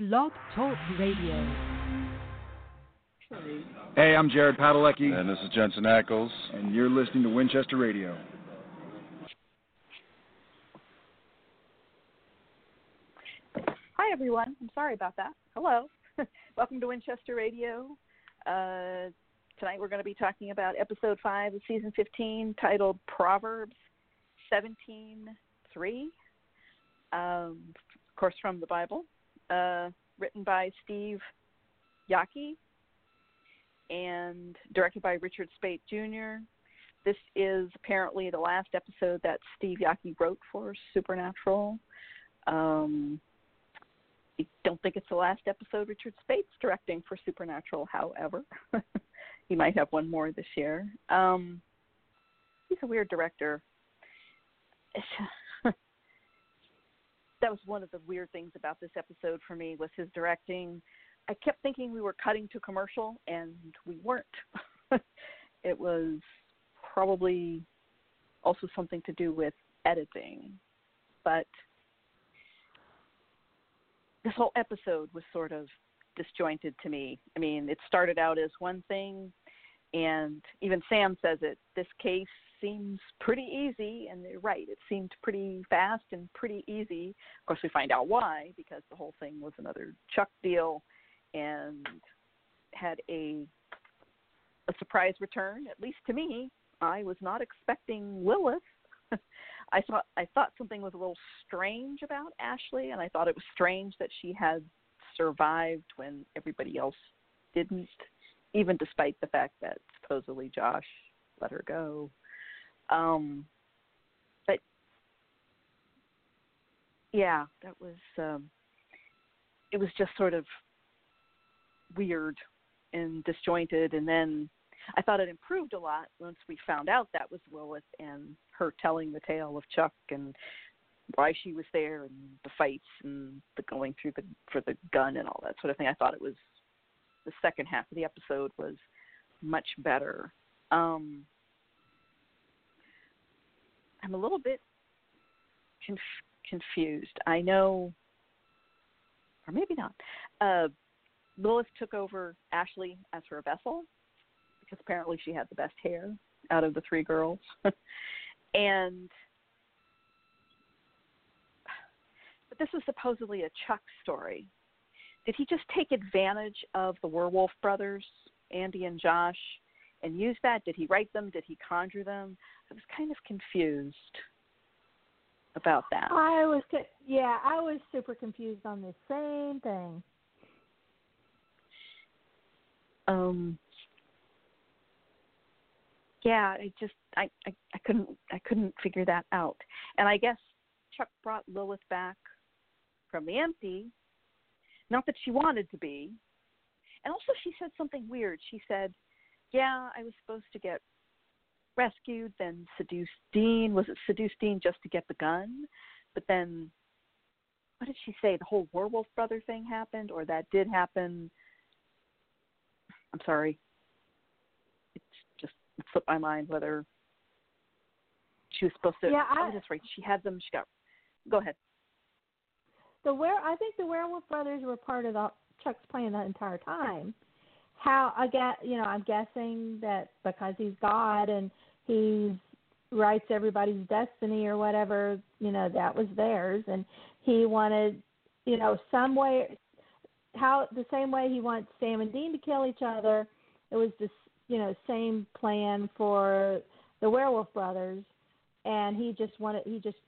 Blog Talk Radio. Hey, I'm Jared Padalecki. And this is Jensen Ackles. And you're listening to Winchester Radio. Hi, everyone. I'm sorry about that. Hello. Welcome to Winchester Radio. Uh, tonight we're going to be talking about episode 5 of season 15 titled Proverbs 17:3. Um, of course, from the Bible. Uh, written by Steve Yockey and directed by Richard Speight Jr. This is apparently the last episode that Steve Yockey wrote for Supernatural. Um, I don't think it's the last episode Richard Speight's directing for Supernatural, however. he might have one more this year. Um, he's a weird director. That was one of the weird things about this episode for me was his directing. I kept thinking we were cutting to commercial and we weren't. it was probably also something to do with editing. But this whole episode was sort of disjointed to me. I mean, it started out as one thing, and even Sam says it. This case seems pretty easy, and they're right. It seemed pretty fast and pretty easy. Of course, we find out why because the whole thing was another Chuck deal, and had a a surprise return. At least to me, I was not expecting Lilith. I thought I thought something was a little strange about Ashley, and I thought it was strange that she had survived when everybody else didn't, even despite the fact that supposedly Josh let her go. Um, but yeah, that was um, it was just sort of weird and disjointed, and then I thought it improved a lot once we found out that was Lilith and her telling the tale of Chuck and why she was there and the fights and the going through the for the gun and all that sort of thing. I thought it was the second half of the episode was much better. Um, I'm a little bit conf- confused. I know, or maybe not. Uh, Lilith took over Ashley as her vessel because apparently she had the best hair out of the three girls. and but this is supposedly a Chuck story. Did he just take advantage of the werewolf brothers, Andy and Josh, and use that? Did he write them? Did he conjure them? I was kind of confused about that. I was, yeah, I was super confused on the same thing. Um, yeah, I just I, I I couldn't I couldn't figure that out. And I guess Chuck brought Lilith back from the empty, not that she wanted to be. And also she said something weird. She said, "Yeah, I was supposed to get rescued, then seduced Dean. Was it seduced Dean just to get the gun? But then what did she say? The whole werewolf brother thing happened or that did happen. I'm sorry it just slipped my mind whether she was supposed to. Yeah, I, I was just right. She had them. She got. Go ahead. The were I think the Werewolf Brothers were part of the Chuck's plan that entire time. How I get you know I'm guessing that because he's God and he writes everybody's destiny or whatever you know that was theirs. And he wanted you know some way how the same way he wants Sam and Dean to kill each other. It was this you know same plan for the werewolf brothers. And he just wanted he just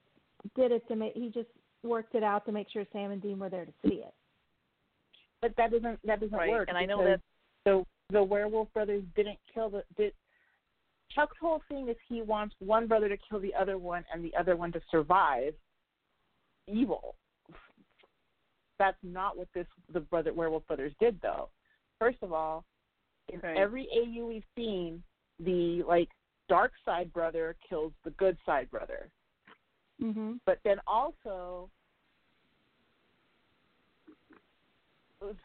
did it to make he just worked it out to make sure sam and dean were there to see it. But that doesn't that doesn't right. work and i know that the the werewolf brothers didn't kill the did chuck's whole thing is he wants one brother to kill the other one and the other one to survive evil That's not what this the brother werewolf brothers did though. First of all, in Right. every AU we've seen, the like dark side brother kills the good side brother. Mhm. But then also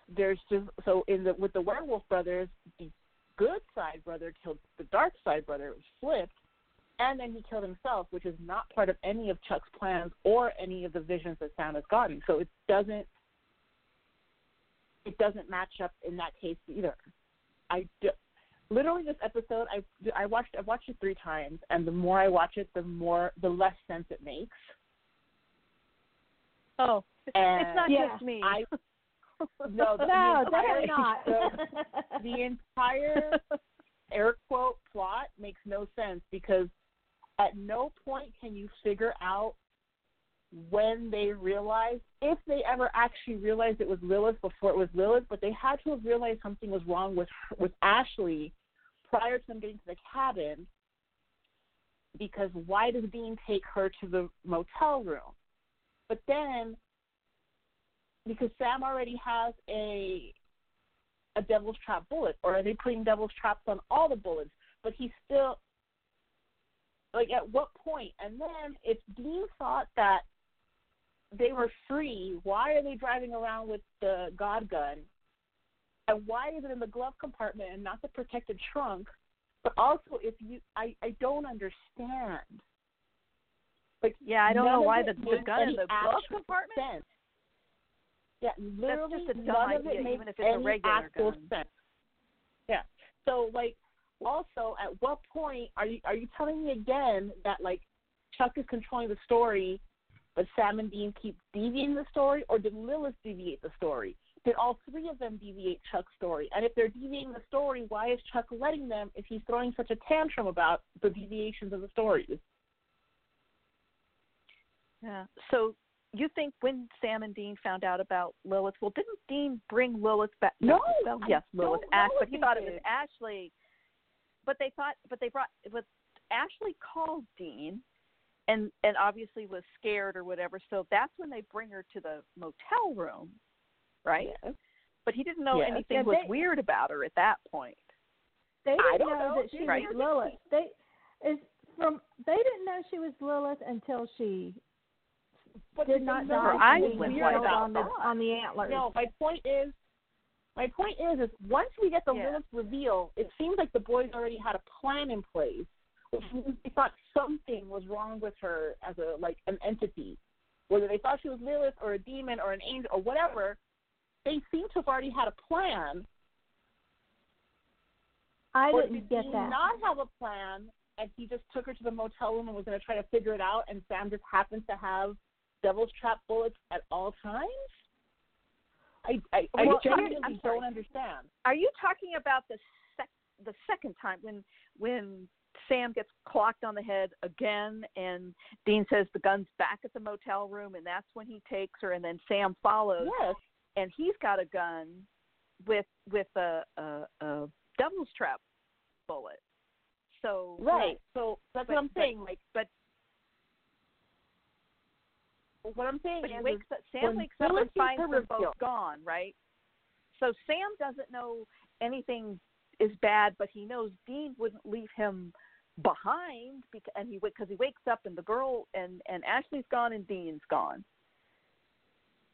there's just so in the with the werewolf brothers, the good side brother killed the dark side brother. It was flipped, and then he killed himself, which is not part of any of Chuck's plans or any of the visions that Sam has gotten. So it doesn't it doesn't match up in that case either. I do, literally this episode I I watched I watched it three times, and the more I watch it, the more the less sense it makes. Oh, it's, And it's not Yeah. just me. I no, the, No, the definitely not. The, the entire air quote plot makes no sense because at no point can you figure out when they realized if they ever actually realized it was Lilith before it was Lilith, but they had to have realized something was wrong with with Ashley prior to them getting to the cabin. Because why does Dean take her to the motel room? But then because Sam already has a a devil's trap bullet, or are they putting devil's traps on all the bullets? But he's still like at what point? And then if Dean thought that they were free, why are they driving around with the God gun? And why is it in the glove compartment and not the protected trunk? But also, if you, I, I don't understand. Like, yeah, I don't know why the, the gun in the glove compartment. sense. Yeah, literally just a dumb none of it makes even if it's a any regular actual gun. sense. Yeah. So like, also, at what point are you are you telling me again that like Chuck is controlling the story, but Sam and Dean keep deviating the story, or did Lilith deviate the story? Did all three of them deviate Chuck's story? And if they're deviating the story, why is Chuck letting them if he's throwing such a tantrum about the deviations of the stories? Yeah. So you think when Sam and Dean found out about Lilith, well, didn't Dean bring Lilith back? No, oh, well, yes, Lilith, Ash, but he thought it was. Ashley. But they thought, but they brought, but Ashley called Dean, and and obviously was scared or whatever. So that's when they bring her to the motel room, right? Yes. But he didn't know Yes. anything Yeah, was they- weird about her at that point. They I didn't don't know, know, that she Right. was Lilith. They is from they didn't know she was Lilith until she But did not die Her eyes went weird white. on the on the antlers. No, my point is, my point is, is once we get the Yeah. Lilith reveal, it seems like the boys already had a plan in place, which means they thought something was wrong with her as a like an entity, whether they thought she was Lilith or a demon or an angel or whatever. They seem to have already had a plan. I or didn't did get that. not have a plan, and he just took her to the motel room and was going to try to figure it out, and Sam just happens to have devil's trap bullets at all times? I I, I Well, genuinely I'm sorry. don't understand. Are you talking about the sec- the second time when when Sam gets clocked on the head again and Dean says the gun's back at the motel room and that's when he takes her and then Sam follows Yes. and he's got a gun with with a a, a devil's trap bullet. So Right. So that's But- what I'm but- saying. Like, but what I'm saying but is, wakes up Sam wakes up and finds them both gone, right? So Sam doesn't know anything is bad, but he knows Dean wouldn't leave him behind because and he because he wakes up and the girl and and Ashley's gone and Dean's gone.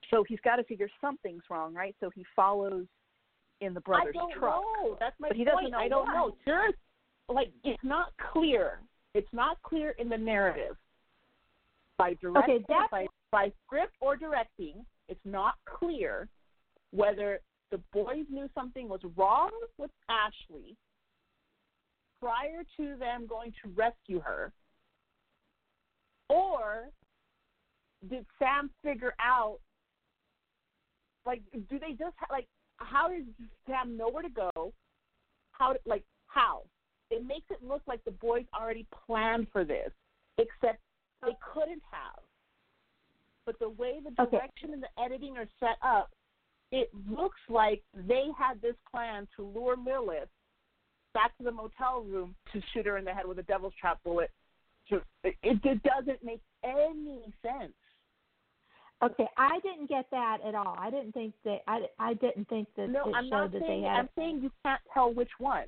So he's got to figure something's wrong, right? So he follows in the brother's I don't truck. know. That's my But he point. doesn't know I don't why. know. There's like it's not clear. It's not clear in the narrative by directing, Okay, by by script or directing. It's not clear whether the boys knew something was wrong with Ashley prior to them going to rescue her, or did Sam figure out like do they just ha- like how does Sam know where to go? How like how? It makes it look like the boys already planned for this, except they couldn't have. But the way the Okay. direction and the editing are set up, it looks like they had this plan to lure Lilith back to the motel room to shoot her in the head with a devil's trap bullet. It, it doesn't make any sense. Okay, I didn't get that at all. I didn't think that I, I didn't think that No, it I'm showed not that saying. they had. I'm saying you can't tell which one.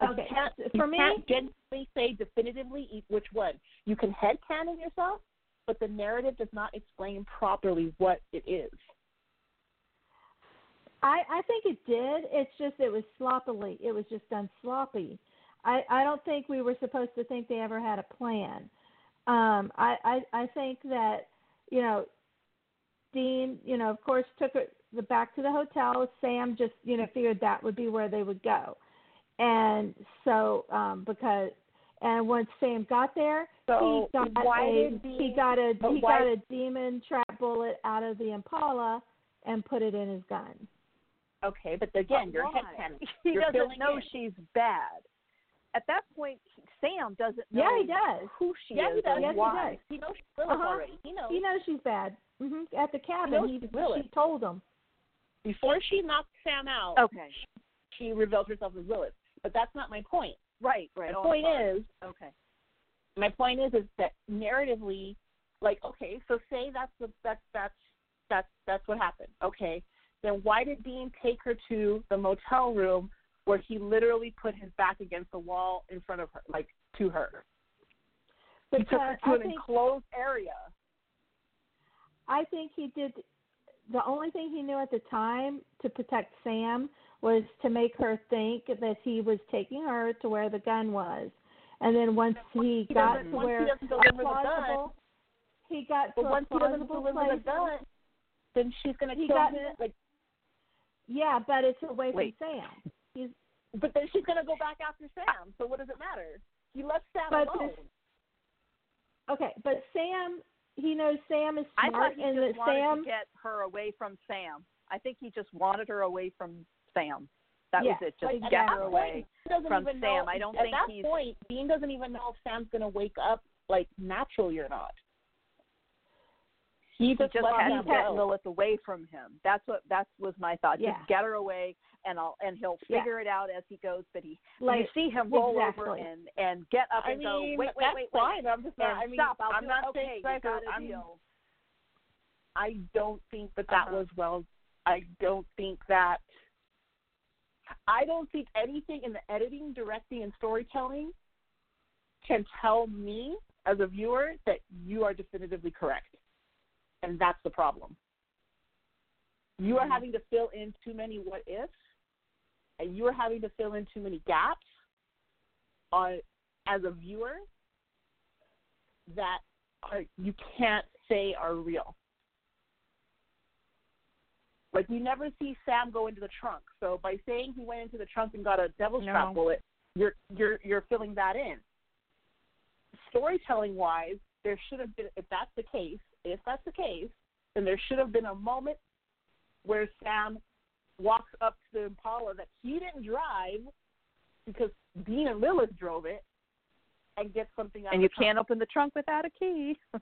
You okay, can't, for you me, can't genuinely say definitively which one. You can headcanon yourself, but the narrative does not explain properly what it is. I I think it did. It's just it was sloppily. It was just done sloppy. I I don't think we were supposed to think they ever had a plan. Um, I I I think that you know, Dean, you know, of course, took it the back to the hotel. Sam just you know figured that would be where they would go, and so um, because and once Sam got there, So he got a did he got a he why- got a demon trap bullet out of the Impala and put it in his gun. Okay, but again, But you're why? He You're doesn't know in. she's bad. At that point, Sam doesn't know Yeah, he does. who she yeah, is he does. or Yes, he does. He knows she's Lilith Uh-huh. already. He knows. He knows she's bad. hmm At the cabin, knows he, she told him. Before she knocked Sam out, Okay, she revealed herself as Lilith. But that's not my point. right, right. My Oh, point is, okay. my point is, is that narratively, like, okay, so say that's the that's that's that's that's what happened. Okay, then why did Dean take her to the motel room where he literally put his back against the wall in front of her, like to her? He took her to I an think enclosed area. I think he did. The only thing he knew at the time to protect Sam was to make her think that he was taking her to where the gun was, and then once he, he got to once he where doesn't deliver the gun- he got But to a once he doesn't deliver place. the gun, then she's gonna kill got- him. Like, Yeah, but it's away Wait. from Sam. He's but then she's gonna go back after Sam. So what does it matter? He left Sam But alone. this- okay, but Sam. He knows Sam is smart, I thought he and just that wanted Sam. to get her away from Sam. I think he just wanted her away from Sam. That Yes, was it. Just Like, get her away. He from Sam. Know, I don't think at think that he's- point, Dean doesn't even know if Sam's gonna wake up like naturally or not. He He just, just let had to get go. Lilith away from him. That's what that was my thought. Yeah. Just get her away, and I'll and he'll Yeah. figure it out as he goes. But he Like you see him roll over and and get up I and mean, go. Wait, wait, that's wait, wait. fine. I'm just not. I mean, stop. I'll I'm not. Okay, saying you guys are- got a I'm- deal. I don't think that that Uh-huh. was well. I don't think that. I don't think anything in the editing, directing, and storytelling can tell me as a viewer that you are definitively correct, and that's the problem. You are Mhm. having to fill in too many what ifs, and you are having to fill in too many gaps on as a viewer that are, you can't say are real. Like we never see Sam go into the trunk. So by saying he went into the trunk and got a devil's No. trap bullet, you're you're you're filling that in. Storytelling wise, there should have been if that's the case, if that's the case, then there should have been a moment where Sam walks up to the Impala that he didn't drive because Dean and Lilith drove it and gets something out And of you the trunk. can't open the trunk without a key.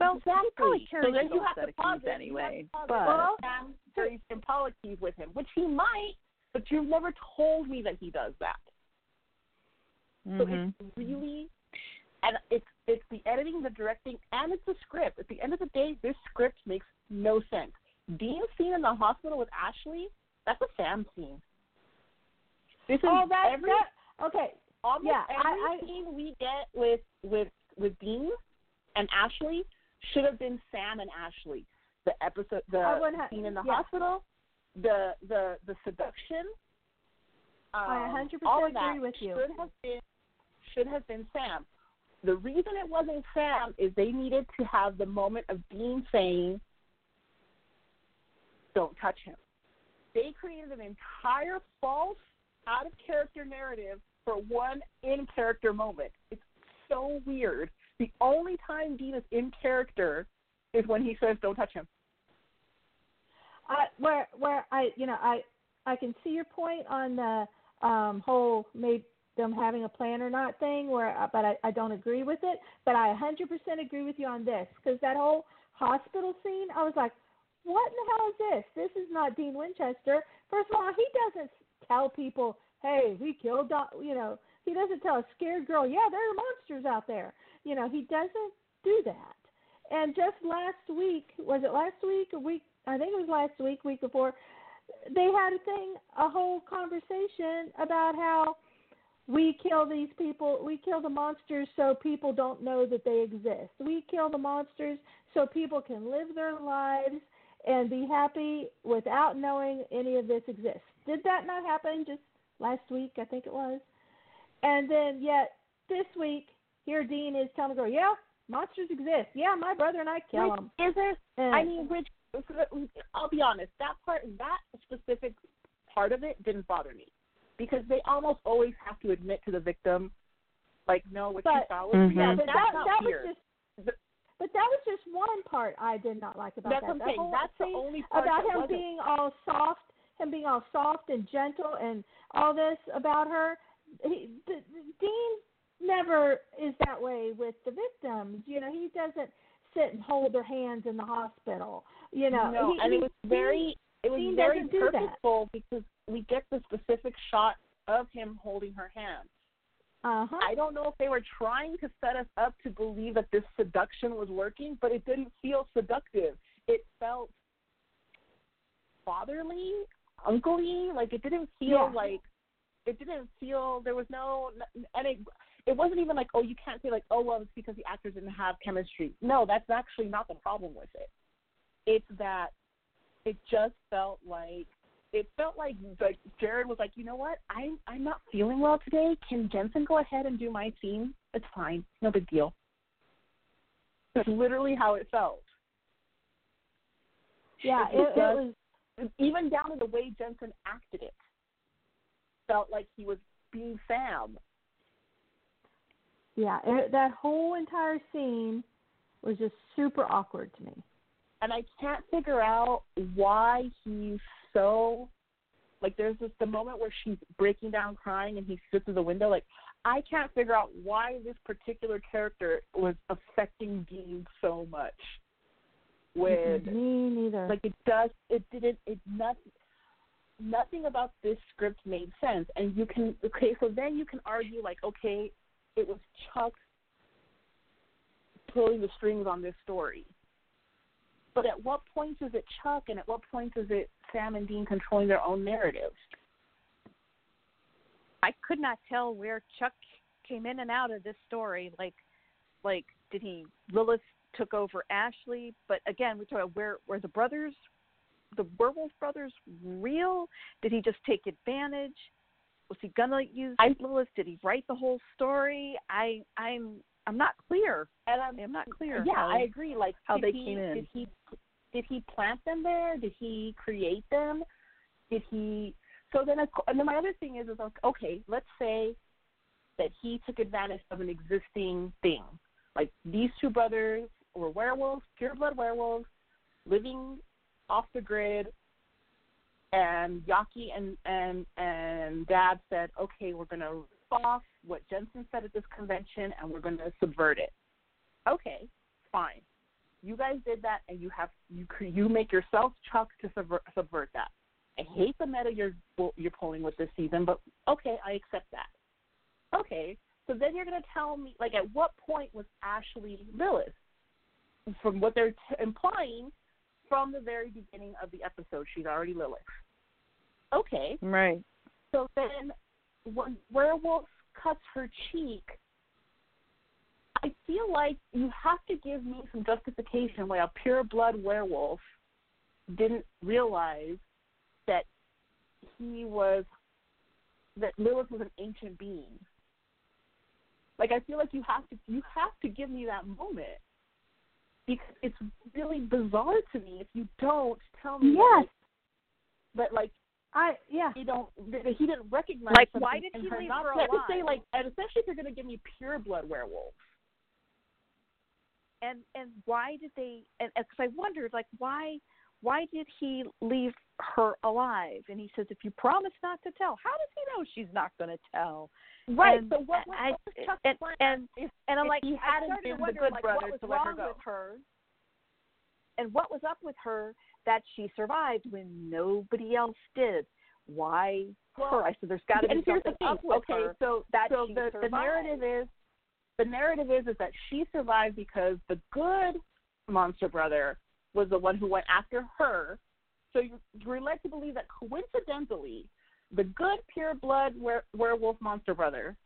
well, Exactly. he probably So carries then a you little have to pause it. Anyway. pause. But Well, Sam carries Impala keys with him, which he might, but you've never told me that he does that. So Mhm. it's really, and it's it's the editing, the directing, and it's the script. At the end of the day, this script makes no sense. Dean's scene in the hospital with Ashley, that's a Sam scene. This is Oh, that, every that okay. almost yeah, every I- I- scene we get with with with Dean and Ashley should have been Sam and Ashley. The episode, the ha- scene in the yeah. hospital, the the the seduction. Um, I 100% all of that agree with you. Should have been should have been Sam. The reason it wasn't Sam is they needed to have the moment of Dean saying, "Don't touch him." They created an entire false, out of character narrative for one in character moment. It's so weird. The only time Dean is in character is when he says, "Don't touch him." I where where I you know I I can see your point on the um whole maybe them having a plan or not thing where uh, but I, I don't agree with it. But I 100% agree with you on this because that whole hospital scene I was like what in the hell is this? This is not Dean Winchester. First of all he doesn't tell people hey we killed you know he doesn't tell a scared girl yeah there are monsters out there you know he doesn't do that and just last week, was it last week or week? I think it was last week, week before. They had a thing, a whole conversation about how we kill these people, we kill the monsters so people don't know that they exist. We kill the monsters so people can live their lives and be happy without knowing any of this exists. Did that not happen just last week? I think it was. And then yet this week, here Dean is telling the girl, "Yeah, monsters exist. Yeah, my brother and I kill Which them." isn't And, I mean, which I'll be honest, that part, that specific part of it didn't bother me because they almost always have to admit to the victim, like, no, what you saw was Mhm. real. yeah, but That's that not that here. was just. But that was just one part I did not like about That's that. what That whole That's the only part about that him wasn't. being all soft, him being all soft and gentle, and all this about her. He, D- D- Dean never is that way with the victims. You know, he doesn't sit and hold their hands in the hospital. You know, no, he, and he, it was very, it was very doesn't do that. purposeful because we get the specific shot of him holding her hand. Uh huh. I don't know if they were trying to set us up to believe that this seduction was working, but it didn't feel seductive. It felt fatherly, unclely. Like it didn't feel Yeah. like it didn't feel there was no and it it wasn't even like oh you can't say like oh well it's because the actors didn't have chemistry. No, that's actually not the problem with it. It's that it just felt like it felt like like Jared was like, you know what, I'm I'm not feeling well today. Can Jensen go ahead and do my scene? It's fine, no big deal. That's literally how it felt. Yeah, It it, it was. Even down to the way Jensen acted it, felt like he was being Sam. Yeah, it, that whole entire scene was just super awkward to me. and I can't figure out why he's so like there's this the moment where she's breaking down crying and he sits through the window like I can't figure out why this particular character was affecting Dean so much. When me neither. like it does it didn't it nothing nothing about this script made sense and you can okay so then you can argue like okay it was chuck pulling the strings on this story but at what point is it chuck and at what point is it sam and dean controlling their own narrative I could not tell where Chuck came in and out of this story. Like, like did he Lilith took over Ashley? But again, we talk about where were the brothers, the werewolf brothers, real? Did he just take advantage? Was he gonna use I- Lilith? Did he write the whole story? I I'm I'm not clear. and i'm I'm not clear. yeah how- i agree like how they he, came in. did he did he plant them there did he create them did he so then and then my other thing is is like okay let's say that he took advantage of an existing thing like these two brothers were werewolves pure blood werewolves living off the grid and Yockey and and and Dabb said, "Okay, we're going to rip off what Jensen said at this convention, and we're going to subvert it." Okay, fine. You guys did that, and you have you you make yourself Chuck to subvert, subvert that. I hate the meta you're you're pulling with this season, but okay, I accept that. Okay, so then you're going to tell me like at what point was Ashley Lilith? From what they're t- implying, from the very beginning of the episode, she's already Lilith. Okay, Right. so then when Werewolf cuts her cheek, I feel like you have to give me some justification why a pure blood werewolf didn't realize that he was that Lilith was an ancient being. Like I feel like you have to you have to give me that moment because it's really bizarre to me if you don't tell me Yes. that, that like I yeah. he don't he didn't recognize Like, why did he leave her to say like and especially if you're gonna give me pure blood werewolves. and and why did they and because i wondered like why why did he leave her alive and he says if you promise not to tell how does he know she's not going to tell Right. And so what, what, I- was Chuck's and- plan and- if, and i'm like he hadn't started been to the good like brother what was to let her go? with her and what was up with her that she survived when nobody else did why Well, her i said there's got to be and here's the something thing. up with okay, her so that so the, the narrative is the narrative is is that she survived because the good monster brother was the one who went after her. So you- you're led to believe that coincidentally, the good pure blood were- werewolf monster brother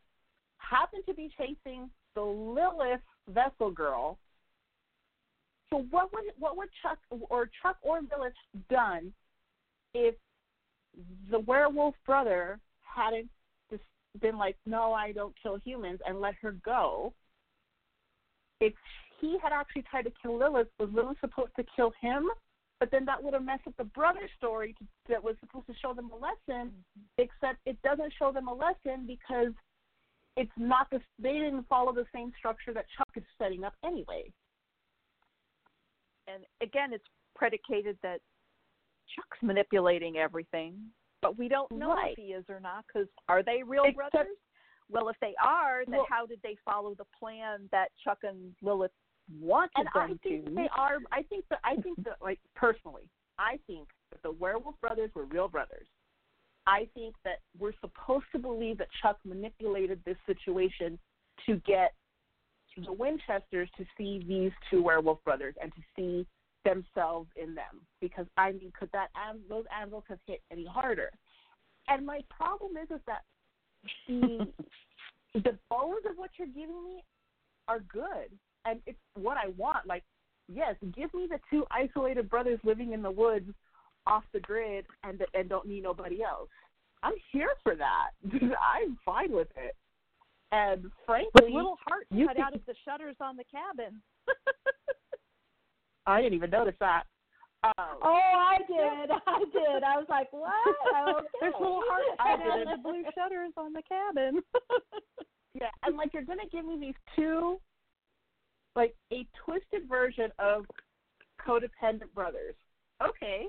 happened to be chasing the Lilith vessel girl. So what would what would Chuck or Chuck or Lilith done if the werewolf brother hadn't just been like, no, I don't kill humans, and let her go? If he had actually tried to kill Lilith, was Lilith supposed to kill him? But then that would have messed up the brother story to, that was supposed to show them a lesson, mm-hmm. except it doesn't show them a lesson because it's not the they didn't follow the same structure that Chuck is setting up anyway. And again, it's predicated that Chuck's manipulating everything, but we don't know Right. if he is or not. Because are they real Except- brothers? Well, if they are, then Well- how did they follow the plan that Chuck and Lilith wanted and I them think to? they are. I think that I think that like personally, I think that the werewolf brothers were real brothers. I think that we're supposed to believe that Chuck manipulated this situation to get the Winchesters to see these two werewolf brothers and to see themselves in them. Because I mean, could that those anvils have hit any harder? And my problem is, is that the the bones of what you're giving me are good, and it's what I want. Like, yes, give me the two isolated brothers living in the woods, off the grid, and and don't need nobody else. I'm here for that. I'm fine with it. And frankly, With little hearts cut can- out of the shutters on the cabin. I didn't even notice that. Um, Oh, I did. I did. I was like, what? Okay. There's little hearts cut out of the blue shutters on the cabin. Yeah, and like you're gonna give me these two, like a twisted version of codependent brothers. Okay,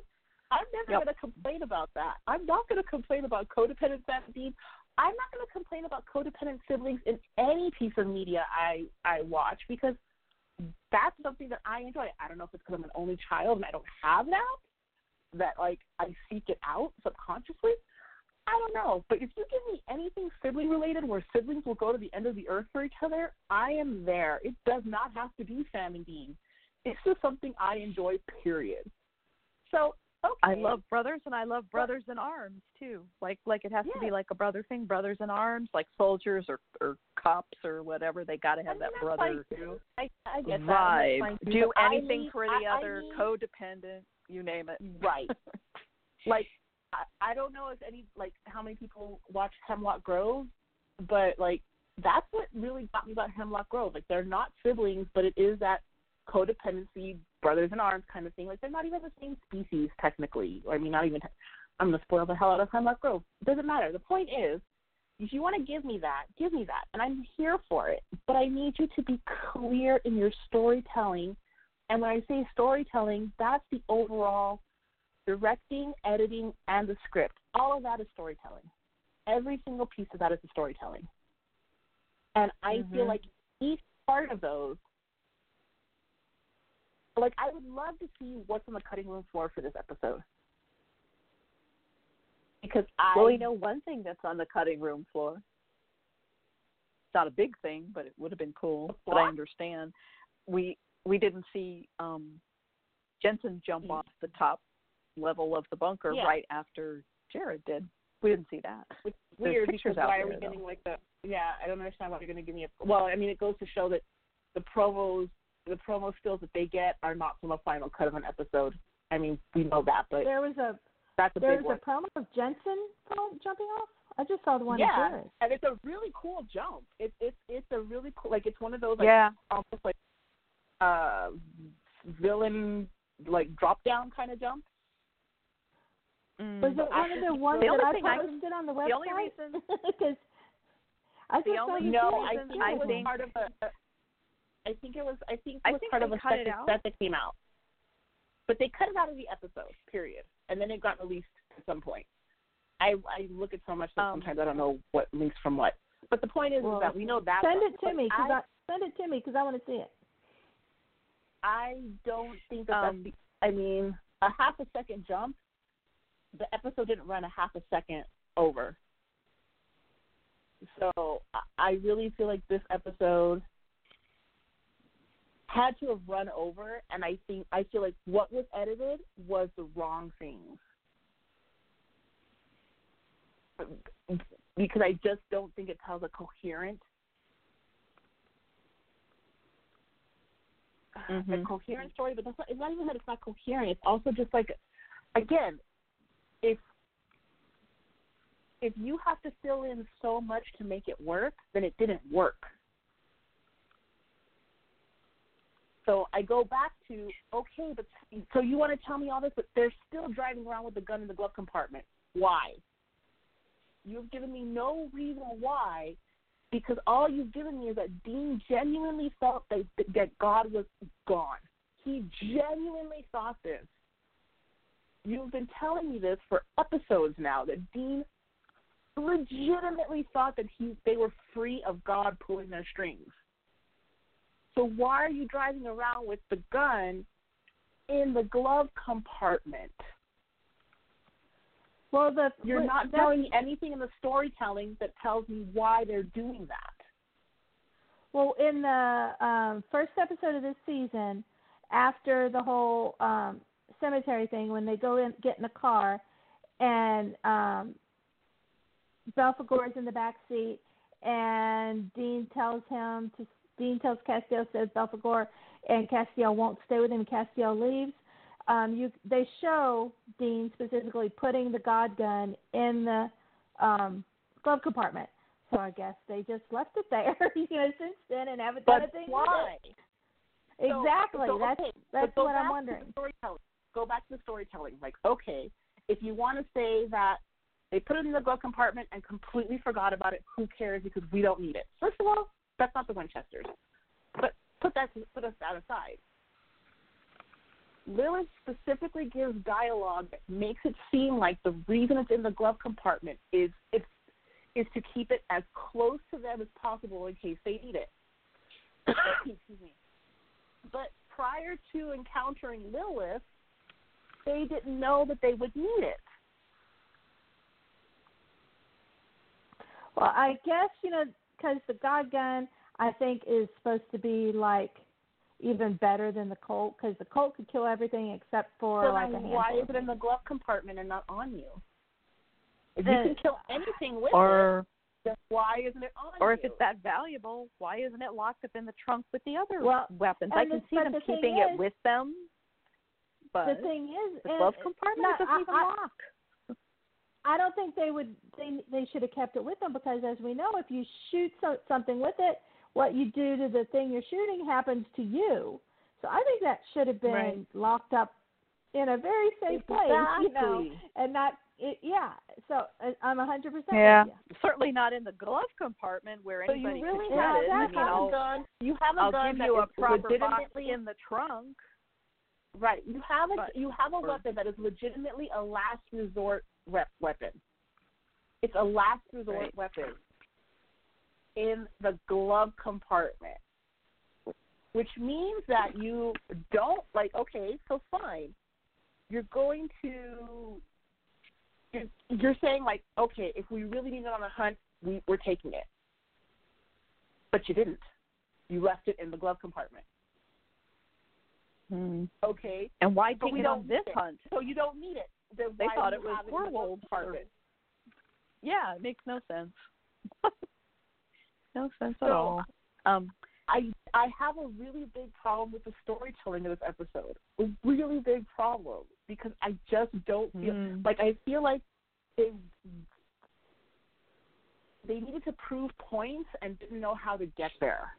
I'm never Yep. gonna complain about that. I'm not gonna complain about codependent families. I'm not gonna complain about codependent siblings in any piece of media I I watch because that's something that I enjoy. I don't know if it's because I'm an only child and I don't have that that like I seek it out subconsciously. I don't know, but if you give me anything sibling related where siblings will go to the end of the earth for each other, I am there. It does not have to be Sam and Dean. It's just something I enjoy, period. So, okay. I love brothers and I love brothers in arms too. Like like it has to be like a brother thing, brothers in arms, like soldiers or or cops or whatever. They got to have I that mean, fine, brother too. I, I get that. vibe. too, Do but anything need- for the I- I other, need- codependent, you name it. Right. like I, I don't know if any like how many people watch Hemlock Grove, but like that's what really got me about Hemlock Grove. Like they're not siblings, but it is that codependency, brothers in arms kind of thing. Like they're not even the same species technically. Or I mean, not even. I'm gonna spoil the hell out of Hemlock Grove. Doesn't matter. The point is, if you want to give me that, give me that, and I'm here for it. But I need you to be clear in your storytelling. And when I say storytelling, that's the overall directing, editing, and the script. All of that is storytelling. Every single piece of that is the storytelling. And I feel Mhm. like each part of those, like I would love to see what's on the cutting room floor for this episode. Because I Well, we know one thing that's on the cutting room floor. It's not a big thing, but it would have been cool. But I understand. We we didn't see um Jensen jump Mm. off the top level of the bunker Yeah. right after Jared did. We didn't see that. Which is There's weird pictures because out why are there, we getting like the yeah, I don't understand why you're gonna give me a well, I mean it goes to show that the promos the promo stills that they get are not from a final cut of an episode. I mean, we know that, but There was a that's a there big was one. a promo of Jensen jumping off. I just saw the one yeah, of and it's a really cool jump. It's it's it's a really cool like it's one of those like yeah. almost like uh villain like drop down kind of jump. Mm. Was it one of the ones The that I thing I- posted on the website? the only reason- because I the just saw only you No, I it. think I it was think- part of a. I think it was. I think it was part of a second set that came out. But they cut it out of the episode, period, and then it got released at some point. I I look at so much that Um, sometimes I don't know what links from what. But the point is, Well, is that we know that. Send one. it to me because I, I, send it to me because I want to see it. I don't think that Um, that's. The, I mean, a half a second jump. The episode didn't run a half a second over. So I really feel like this episode had to have run over, and I think I feel like what was edited was the wrong things. Because I just don't think it tells a coherent Mm-hmm. a coherent story, but that's not, it's not even that it's not coherent. It's also just like, again, if if you have to fill in so much to make it work, then it didn't work. So I go back to okay, but so you want to tell me all this, but they're still driving around with the gun in the glove compartment. Why? You've given me no reason why, because all you've given me is that Dean genuinely felt that that God was gone. He genuinely thought this. You've been telling me this for episodes now that Dean legitimately thought that he they were free of God pulling their strings. So why are you driving around with the gun in the glove compartment? Well, the You're not telling me anything in the storytelling that tells me why they're doing that. Well, in the um, first episode of this season, after the whole um, cemetery thing, when they go in, get in the car, and um, is in the back seat, and Dean tells him to. Dean tells Castiel says Belphegor, and Castiel won't stay with him. Castiel leaves. Um, you they show Dean specifically putting the God gun in the um, glove compartment. So I guess they just left it there, you know, since then and haven't done But a thing why? it. So- Exactly. so, that's okay, that's what I'm wondering. Go back to the storytelling. Like, okay, if you want to say that they put it in the glove compartment and completely forgot about it, who cares? Because we don't need it. First of all, that's not the Winchesters. But put that put us that aside. Lilith specifically gives dialogue that makes it seem like the reason it's in the glove compartment is it's is to keep it as close to them as possible in case they need it. Excuse me. But prior to encountering Lilith, they didn't know that they would need it. Well, I guess you know because the God gun I think is supposed to be like even better than the Colt because the Colt could kill everything except for so like a then handful. why is it in the glove compartment and not on you? If Uh, you can kill anything with it, Or then why isn't it on or you? if it's that valuable, why isn't it locked up in the trunk with the other Well, weapons? I can the- see them the keeping is- it with them, but the thing is, the glove compartment not- doesn't I- even I- lock. I don't think they would. They they should have kept it with them because, as we know, if you shoot so, something with it, what you do to the thing you're shooting happens to you. So I think that should have been Right. locked up in a very safe place, you know, and not. It, yeah. So uh, I'm a hundred percent. Yeah, certainly not in the glove compartment where so you anybody really could Yeah, get it. I you that's mean, have I'll, a gun. You have a I'll gun give that you a proper box in the trunk. right. You have a but- you have a or- weapon that is legitimately a last resort rep weapon. It's a last resort Right. weapon in the glove compartment, which means that you don't like. Okay, so fine. You're going to. You're, you're saying like, okay, if we really need it on a hunt, we, we're taking it. But you didn't. You left it in the glove compartment. Hmm. Okay, And why take we it don't on this it. hunt? so you don't need it. Then They thought it was have in the werewolves. compartment? Yeah, it makes no sense. no sense at all. Um, I I have a really big problem with the storytelling of this episode. A really big problem because I just don't feel Mm. like I feel like they they needed to prove points and didn't know how to get there.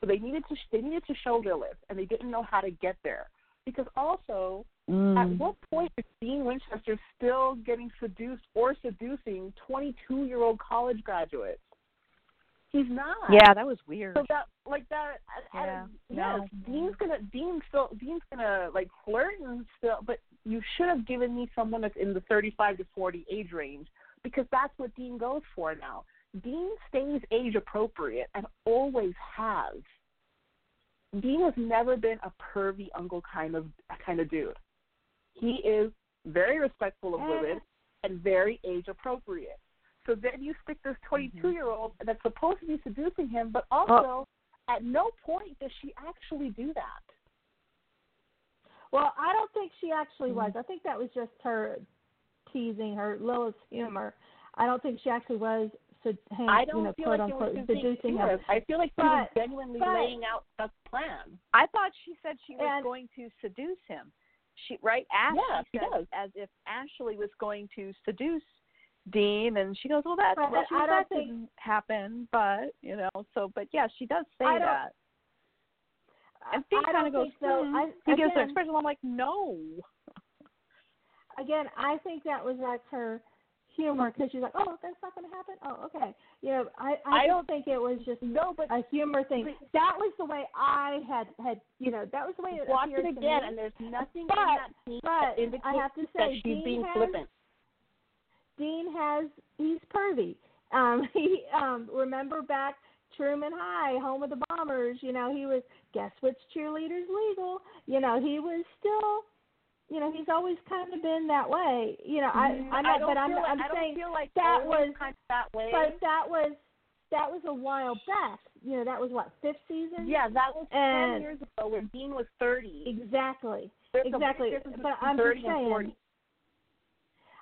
So they needed to they needed to show Lilith and they didn't know how to get there. Because also, Mm. at what point is Dean Winchester still getting seduced or seducing 22 year old college graduates? He's not. yeah, that was weird. So that like that. Yeah, yes, no. Dean's gonna Dean's still Dean's gonna like flirt and still, but you should have given me someone that's in the 35 to 40 age range because that's what Dean goes for now. Dean stays age appropriate and always has. Dean has never been a pervy uncle kind of kind of dude. He is very respectful of women and very age appropriate. So then you stick this 22 year old that's supposed to be seducing him, but also at no point does she actually do that. Well, I don't think she actually Mm-hmm. was. I think that was just her teasing her Lilith's humor. I don't think she actually was. Hey, I don't you know, feel quote like it was seducing him. I feel like she was genuinely but- laying out a plan. I thought she said she was And- going to seduce him. She right Ashley Yeah, she does. as if Ashley was going to seduce Dean, and she goes, "Well, that well, she I that think- didn't happen, but you know." So, but yeah, she does say that. And Dean kind of goes, so. hmm. I, he gives the again, expression. I'm like, no. again, I think that was like her humor because she's like, "Oh, that's not going to happen." Oh, okay. You know, I I, I don't- think it was just No, but a humor thing. That was the way I had had you know that was the way it watch appeared it to again, me. and there's nothing But- in that scene but that indicates I have to that she's Dean being has- flippant. Dean has he's pervy. Um, he um, remember back Truman High, home of the bombers. You know, he was guess which cheerleader's legal. You know, he was still. You know, he's always kind of been that way. You know, I Mhm. I'm I not, don't but I'm like, I'm I saying feel like that was- kind of that way. but that was that was a while back. You know, that was what fifth season. yeah, that was ten years ago when Dean was thirty. Exactly. There's exactly. But I'm just saying.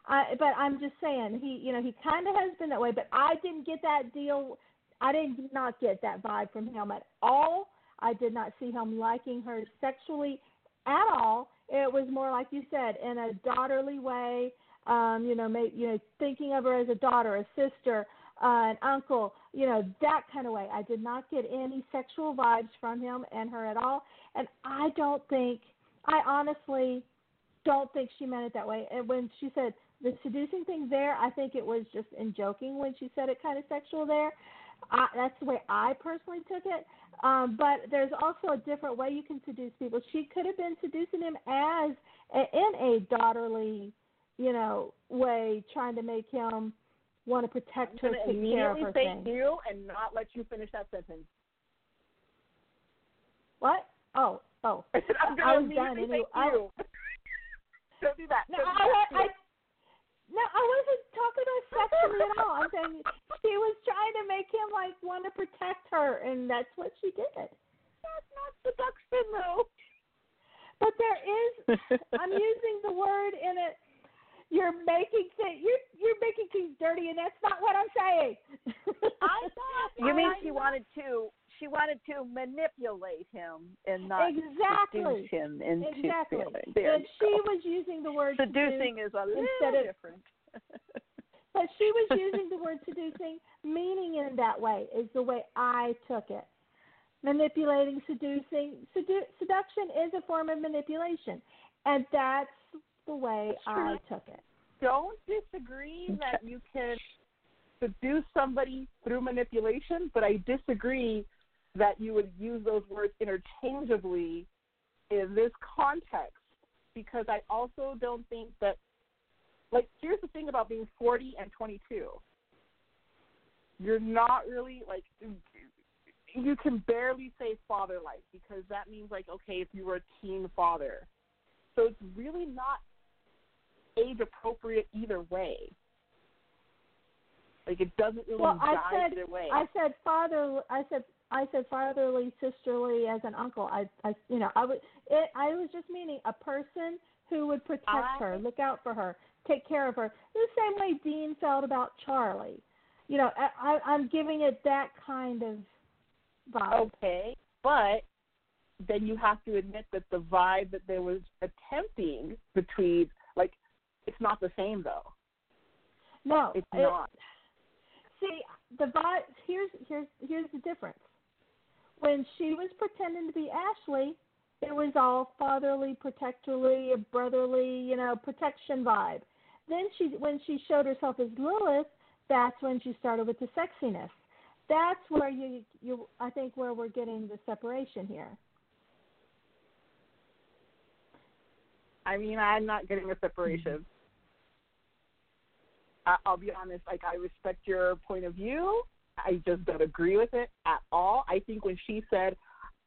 I, but I'm just saying he, you know, he kind of has been that way. But I didn't get that deal. I did not get that vibe from him at all. I did not see him liking her sexually at all. It was more like you said, in a daughterly way. Um, you know, may, you know, thinking of her as a daughter, a sister, uh, an uncle. You know, that kind of way. I did not get any sexual vibes from him and her at all. And I don't think. I honestly don't think she meant it that way. And when she said the seducing thing there, I think it was just in joking when she said it kind of sexual there. I, that's the way I personally took it. Um, but there's also a different way you can seduce people. She could have been seducing him as a, in a daughterly, you know, way, trying to make him want to protect her, take care of immediately her say thing. you and not let you finish that sentence. What? Oh, oh. I'm I gonna was done. immediately Anyway, say I- you. Don't do that. No, Don't do I. I, no, I wasn't talking about sexually at all. I'm saying she was trying to make him like want to protect her, and that's what she did. That's not seduction, though. But there is, I'm using the word in it. You're making things, you're you're making things dirty, and that's not what I'm saying. I thought. You mean I she know. wanted to? She wanted to manipulate him and not exactly, seduce him into exactly. feeling. There and she go. was using the word seducing is a little instead of- different. but she was using the word seducing, meaning in that way is the way I took it. Manipulating, seducing, sedu- seduction is a form of manipulation, and that's the way I took it. Don't disagree that you can seduce somebody through manipulation, but I disagree that you would use those words interchangeably in this context because I also don't think that like here's the thing about being 40 and 22 you're not really like you can barely say father like because that means like okay if you were a teen father. So it's really not age appropriate either way. Like it doesn't really Well, I said either way. I said father. I said I said fatherly, sisterly as an uncle. I, I you know, I would. It, I was just meaning a person who would protect oh, I- her, look out for her, take care of her. The same way Dean felt about Charlie. You know, I, I, I'm giving it that kind of vibe. okay but then you have to admit that the vibe that there was attempting between like it's not the same though No, it's it- not See, the vibe. Here's here's here's the difference. When she was pretending to be Ashley, it was all fatherly, protectorly, brotherly, you know, protection vibe. Then she, when she showed herself as Lilith, that's when she started with the sexiness. That's where you, you, I think, where we're getting the separation here. I mean, I'm not getting a separation. Mm-hmm. I'll be honest. Like, I respect your point of view. I just don't agree with it at all. I think when she said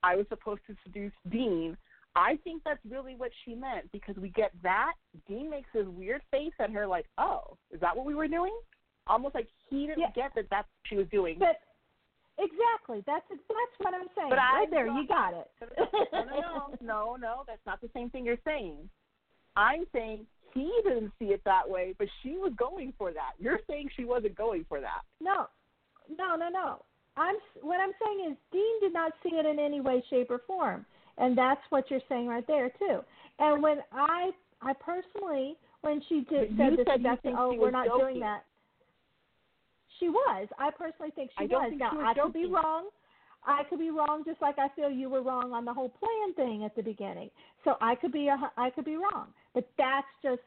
I was supposed to seduce Dean, I think that's really what she meant because we get that. Dean makes this weird face at her, like, "Oh, is that what we were doing?" Almost like he didn't Yeah. get that that's what she was doing. But Exactly. That's that's what I'm saying. But right I there, you got it. no, no, no, no, no, that's not the same thing you're saying. I'm saying he didn't see it that way, but she was going for that. You're saying she wasn't going for that. No, no, no, no. I'm what I'm saying is Dean did not see it in any way, shape, or form, and that's what you're saying right there too. And when I, I personally, when she did But said this said think oh, we're not joking. doing that. She was. I personally think she I was. think now she was I could be wrong. I could be wrong, just like I feel you were wrong on the whole plan thing at the beginning. So I could be a, I could be wrong, but that's just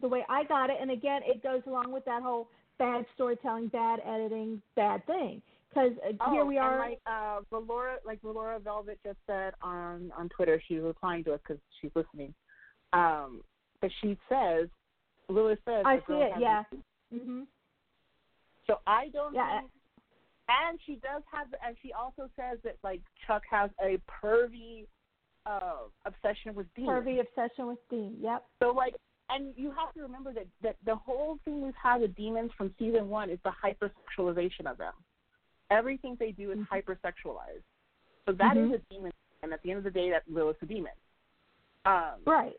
the way I got it. And again, it goes along with that whole bad storytelling, bad editing, bad thing. Because uh, Oh, here we are. And like uh, Valora, like Valora Velvet just said on on Twitter, she's replying to us because she's listening. Um, but she says, Lewis says, I see it. Yeah. Mhm. So I don't Yeah. think. And she does have, and she also says that like Chuck has a pervy uh, obsession with Dean. Pervy obsession with Dean. Yep. So like, and you have to remember that that the whole thing we've had with demons from season one is the hypersexualization of them. Everything they do is hypersexualized. So that is Mhm. a demon, and at the end of the day, that Lilith's a demon. Um, Right.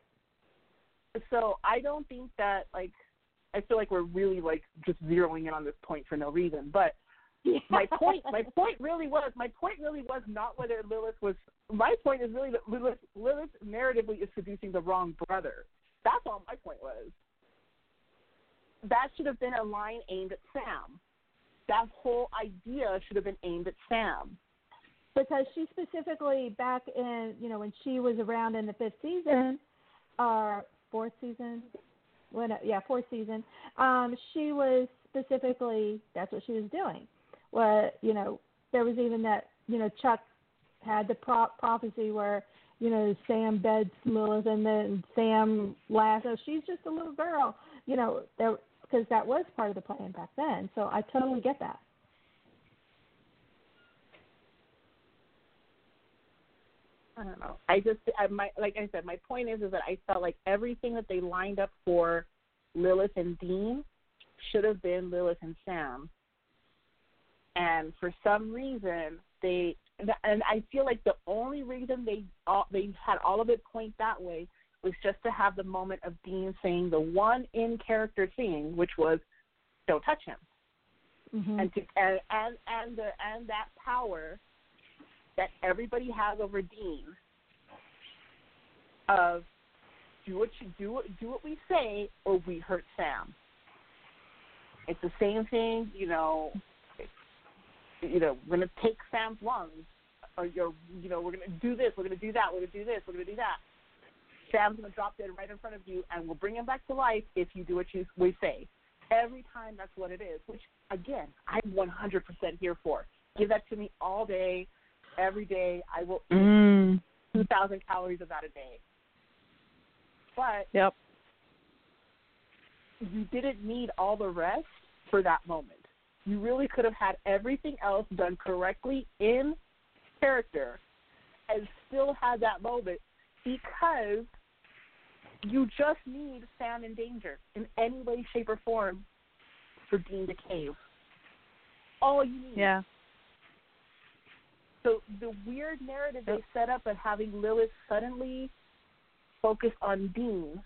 so I don't think that like I feel like we're really like just zeroing in on this point for no reason. But my point my point really was my point really was not whether Lilith was my point is really that Lilith Lilith narratively is seducing the wrong brother. That's all my point was. That should have been a line aimed at Sam. That whole idea should have been aimed at Sam. because she specifically back in you know when she was around in the fifth season or fourth season when yeah fourth season um she was specifically that's what she was doing what you know there was even that you know chuck had the pro- prophecy where you know sam beds lilith and then sam laughs oh she's just a little girl you know because that was part of the plan back then. So i totally get that. I don't know. I just, I, my, like I said, my point is, is that I felt like everything that they lined up for Lilith and Dean should have been Lilith and Sam, and for some reason they, and I feel like the only reason they all they had all of it point that way was just to have the moment of Dean saying the one in character thing, which was, "Don't touch him," mm-hmm. and to and and and the and that power that everybody has over Dean of do what you do what do what we say or we hurt Sam. It's the same thing, you know. You know, we're gonna take Sam's lungs, or you're, you know, we're gonna do this, we're gonna do that, we're gonna do this, we're gonna do that. Sam's gonna drop dead right in front of you, and we'll bring him back to life if you do what you we say. Every time, that's what it is. Which again, I'm 100% here for. Give that to me all day, every day. I will eat Mm. 2,000 calories of that a day. But Yep. you didn't need all the rest for that moment. You really could have had everything else done correctly in character and still had that moment because you just need Sam in danger in any way, shape, or form for Dean to cave. All you need. Yeah. So the weird narrative they set up of having Lilith suddenly focus on Dean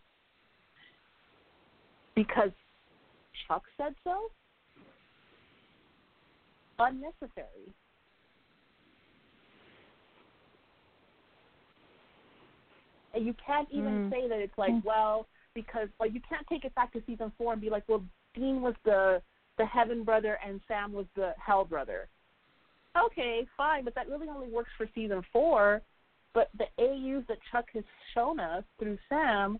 because Chuck said so? Unnecessary. And you can't even Mm. say that it's like, well, because like you can't take it back to season four and be like, well, Dean was the the heaven brother and Sam was the hell brother. Okay, fine, but that really only works for season four. But the AUs that Chuck has shown us through Sam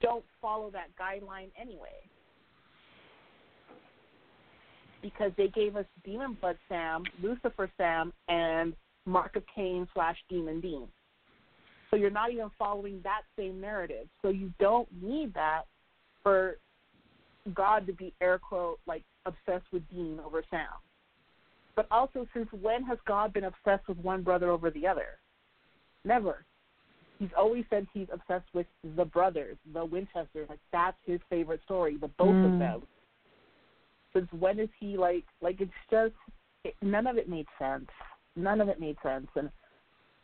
don't follow that guideline anyway. Because they gave us Demon Blood Sam, Lucifer Sam, and Mark of Cain slash Demon Dean. So you're not even following that same narrative. So you don't need that for God to be air quote like obsessed with Dean over Sam. But also, since when has God been obsessed with one brother over the other? Never. He's always said he's obsessed with the brothers, the Winchesters. Like that's his favorite story, the both of Mm. them. Since when is he like like it's just it, none of it made sense. None of it made sense, and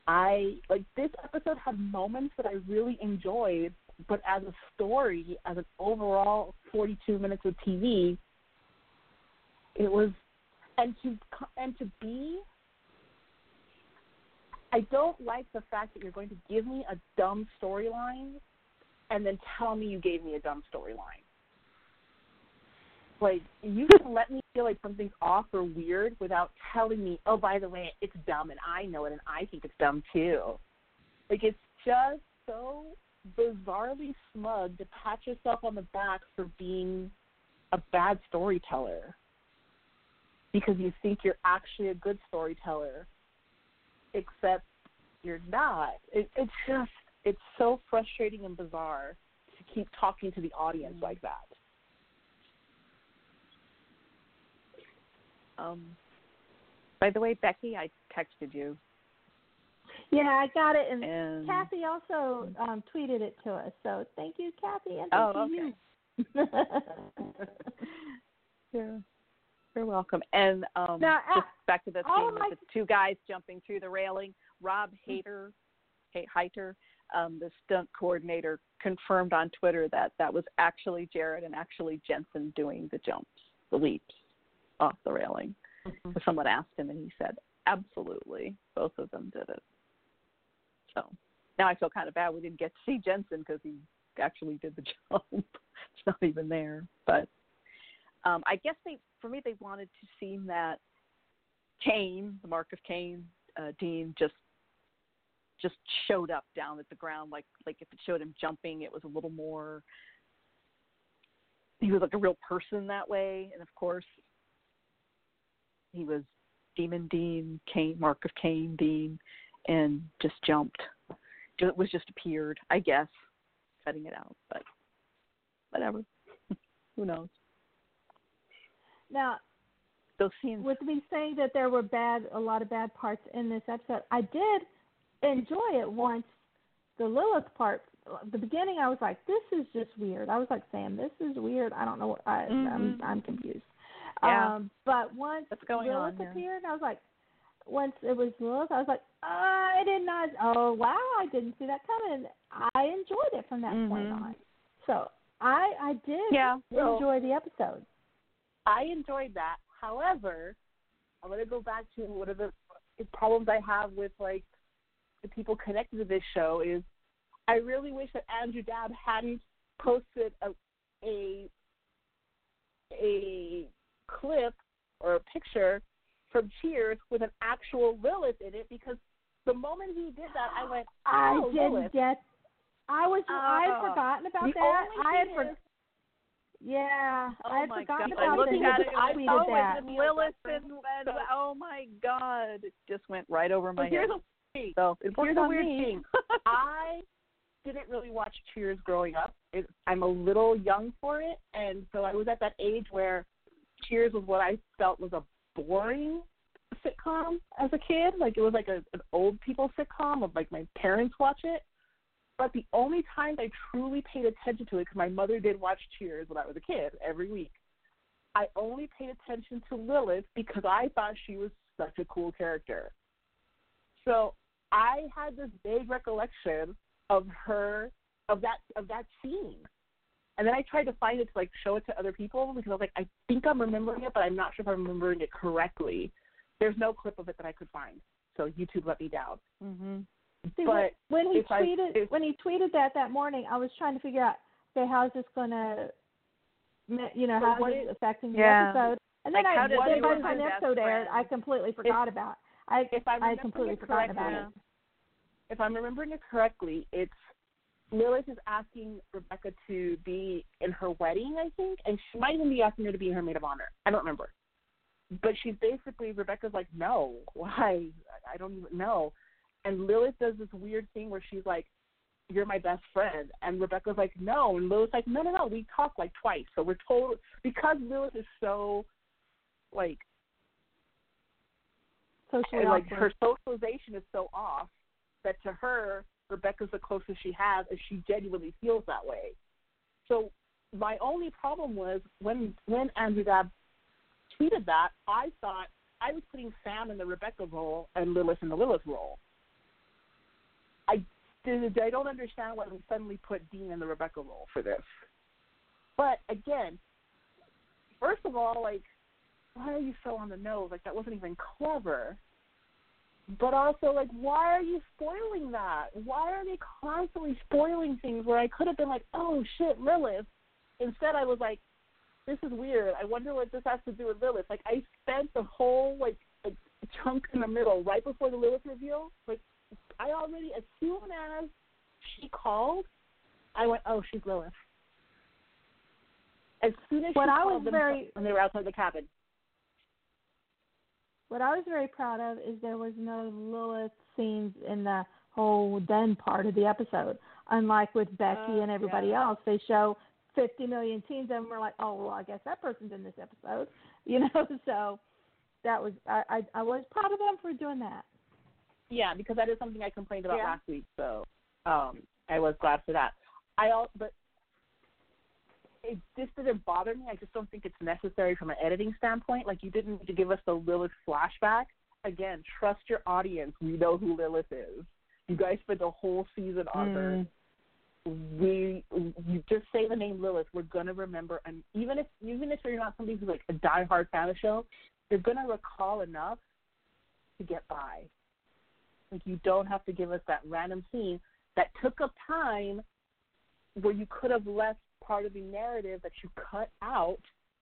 I like this episode had moments that I really enjoyed, but as a story, as an overall 42 minutes of TV, it was, and to and to be I don't like the fact that you're going to give me a dumb storyline and then tell me you gave me a dumb storyline. Like you can let me feel like something's off or weird without telling me, oh, by the way, it's dumb and I know it and I think it's dumb too. Like it's just so bizarrely smug to pat yourself on the back for being a bad storyteller because you think you're actually a good storyteller except you're not. It, it's just it's so frustrating and bizarre to keep talking to the audience like that. Um, by the way, Becky, I texted you. Yeah, I got it, and, and Kathy also um, tweeted it to us. So thank you, Kathy, and thank oh, you. okay. yeah. You're welcome. And um, now, just back to the scene with the two guys jumping through the railing. Rob Hayter, Heiter, um, the stunt coordinator, confirmed on Twitter that that was actually Jared and actually Jensen doing the jumps, the leaps off the railing. Mm-hmm. Someone asked him, and he said, "Absolutely, both of them did it." So now I feel kind of bad we didn't get to see Jensen because he actually did the jump. it's not even there, but um, I guess they, for me, they wanted to seem that Cain, the mark of Cain, uh, Dean just just showed up down at the ground. Like like if it showed him jumping, it was a little more. He was like a real person that way, and of course, he was Demon Dean, Cain, Mark of Cain, Dean, and just jumped. It was just appeared, I guess, cutting it out, but whatever. Who knows? Now, those scenes. With me saying that there were bad, a lot of bad parts in this episode, I did enjoy it once. The Lilith part, the beginning, I was like, "This is just weird." I was like, "Sam, this is weird. I don't know. I, mm-hmm. I'm I'm confused." Yeah. Um, but once What's going Lilith on appeared, I was like, once it was Lilith, I was like, I did not. Oh wow, I didn't see that coming. I enjoyed it from that mm-hmm. point on. So I I did yeah. enjoy the episode. I enjoyed that. However, I'm going to go back to one of the problems I have with like the people connected to this show is I really wish that Andrew Dabb hadn't posted a a a clip or a picture from Cheers with an actual Lilith in it because the moment he did that, I went, oh, I didn't Lilith. get. I was. Uh, I had forgotten about the that. only I had forgotten. Yeah, Oh I had my forgotten God. about I looked that. at it I and tweeted oh, that. Lilith and, and oh my God, it just went right over my But here's head. a thing. So it Here's worked a weird me. thing. I didn't really watch Cheers growing up. It, I'm a little young for it, and so I was at that age where Cheers was what I felt was a boring sitcom as a kid. Like it was like a, an old people sitcom of like my parents watch it. But the only time I truly paid attention to it, because my mother did watch Cheers when I was a kid every week, I only paid attention to Lilith because I thought she was such a cool character. So I had this vague recollection of her of that of that scene. And then I tried to find it to like show it to other people because I was like, I think I'm remembering it, but I'm not sure if I'm remembering it correctly. There's no clip of it that I could find, so YouTube let me down. Mm-hmm. See, But when he if I- tweeted if- when he tweeted that that morning, I was trying to figure out, okay, how's this gonna, you know, how's this it- affecting the Yeah. episode? And then Like, how I, did then by the time episode aired, I completely forgot about. I If I'm I completely it forgotten about it. if I'm remembering it correctly, it's Lilith is asking Rebecca to be in her wedding, I think, and she might even be asking her to be her maid of honor. I don't remember. But she's basically Rebecca's like, no, why? I don't even know. And Lilith does this weird thing where she's like, you're my best friend, and Rebecca's like, no, and Lilith's like, no, no, no, we talked like twice, so we're told because Lilith is so like Socially and, like her socialization is so off that to her Rebecca's the closest she has, and she genuinely feels that way. So my only problem was when when Andrew Dabb tweeted that, I thought I was putting Sam in the Rebecca role and Lilith in the Lilith role. I. I don't understand why we suddenly put Dean in the Rebecca role for this. But again, first of all, like, why are you so on the nose? Like that wasn't even clever. But also, like, why are you spoiling that? Why are they constantly spoiling things where I could have been like, oh shit, Lilith. Instead, I was like, this is weird. I wonder what this has to do with Lilith. Like, I spent the whole like, like chunk in the middle right before the Lilith reveal. Like, I already, as soon as she called, I went, oh, she's Lilith. As soon as What she I called was them very- when they were outside the cabin. What I was very proud of is there was no Lilith scenes in the whole den part of the episode. Unlike with Becky Oh, and everybody yeah. else, they show 50 million teens and we're like, oh, well, I guess that person's in this episode. You know, so that was, I, I, I was proud of them for doing that. Yeah, because that is something I complained about Yeah. last week. So um, I was glad for that. I also, but it this didn't bother me. I just don't think it's necessary from an editing standpoint. Like you didn't need to give us the Lilith flashback. Again, trust your audience. We know who Lilith is. You guys spent a whole season on hmm. her. We you just say the name Lilith. We're gonna remember, and even if even if you're not somebody who's like a diehard fan of the show, you're gonna recall enough to get by. Like you don't have to give us that random scene that took up time where you could have left part of the narrative that you cut out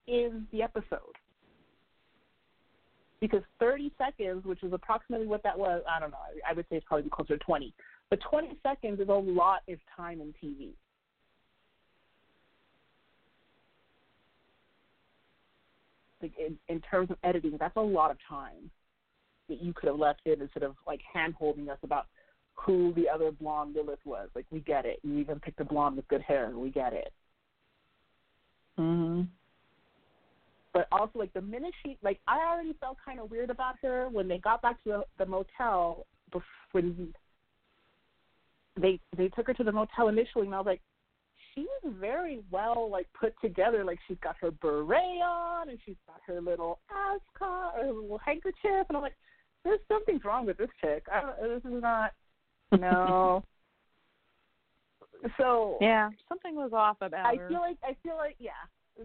in the episode. Because 30 seconds, which is approximately what that was, I don't know, I would say it's probably closer to 20. But 20 seconds is a lot of time in TV. Like in, in terms of editing, that's a lot of time that you could have left in instead of like hand holding us about who the other blonde Lilith was. Like we get it. You even picked a blonde with good hair. We get it. Mm-hmm. But also like the minute she like I already felt kind of weird about her when they got back to the, the motel bef- when they they took her to the motel initially and I was like she's very well like put together like she's got her beret on and she's got her little ascot or her little handkerchief and I'm like there's something's wrong with this chick. I this is not no. so Yeah, something was off about I her. feel like I feel like yeah,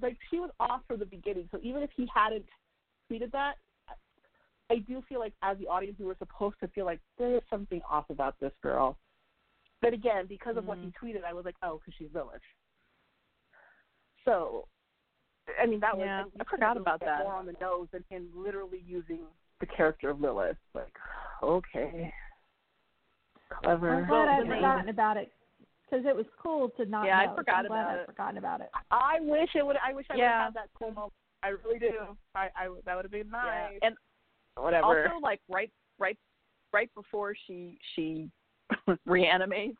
like she was off from the beginning. So even if he hadn't tweeted that, I do feel like as the audience we were supposed to feel like there is something off about this girl. But again, because of what he Mm-hmm. tweeted, I was like, oh, because she's Lilith. So, I mean, that was Yeah, you I forgot about that. More on the nose than him literally using the character of Lilith. Like, okay, clever. I'm glad I'd Okay. forgotten about it because it was cool to not Yeah, I know. so forgot I'm glad about I'd it. about it. I wish it would. I wish I would have had that cool moment. I really do. I, I that would have been nice. Yeah. And Whatever. also like right right right before she she reanimates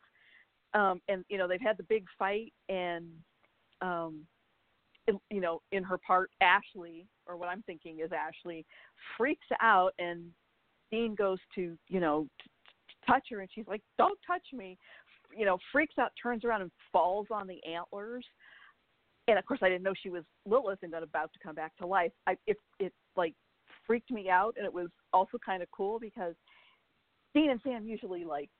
um and you know they've had the big fight and um in, you know in her part ashley or what i'm thinking is ashley freaks out and dean goes to you know t- t- touch her and she's like don't touch me you know freaks out turns around and falls on the antlers and of course i didn't know she was lilith and got about to come back to life i it it like freaked me out and it was also kind of cool because Dean and Sam usually like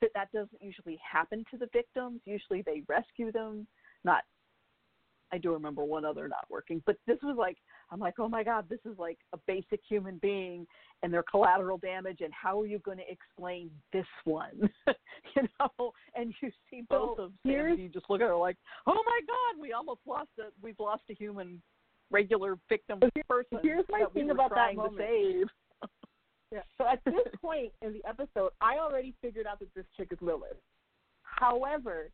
that that doesn't usually happen to the victims. Usually they rescue them. Not I do remember one other not working, but this was like I'm like, "Oh my god, this is like a basic human being and their collateral damage and how are you going to explain this one?" you know, and you see both So, of them, and you just look at her like, "Oh my god, we almost lost a we've lost a human regular victim So here- person here's my that we thing were about that moment. to save." Yeah. So at this point in the episode, I already figured out that this chick is Lilith. However,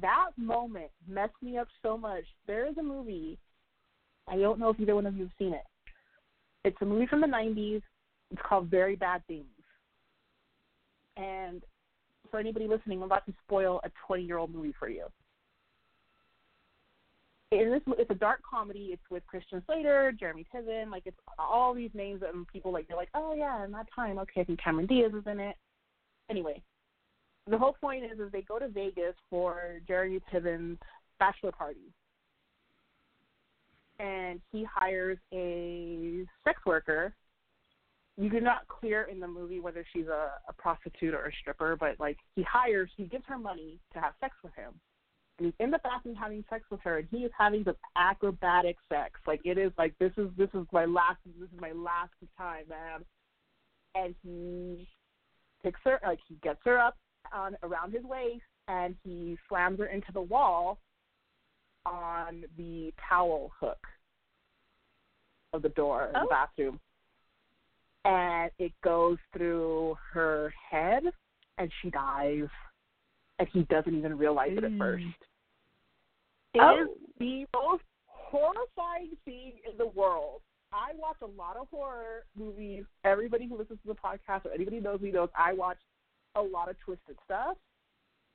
that moment messed me up so much. There is a movie. I don't know if either one of you have seen it. It's a movie from the '90s. It's called Very Bad Things. And for anybody listening, I'm about to spoil a 20-year-old movie for you. In this, it's a dark comedy. It's with Christian Slater, Jeremy Piven. Like it's all these names and people like they're like, oh yeah, in that time, okay, I think Cameron Diaz is in it. Anyway, the whole point is is they go to Vegas for Jeremy Piven's bachelor party. and he hires a sex worker. You do not clear in the movie whether she's a, a prostitute or a stripper, but like he hires, he gives her money to have sex with him. And he's in the bathroom having sex with her, and he is having this acrobatic sex. Like it is like this is this is my last this is my last time, man. And he picks her like he gets her up on around his waist, and he slams her into the wall on the towel hook of the door in Oh. the bathroom. And it goes through her head and she dies. And he doesn't even realize it at first. It oh. is Oh. the most horrifying scene in the world. I watch a lot of horror movies. Everybody who listens to the podcast or anybody who knows me knows I watch a lot of twisted stuff.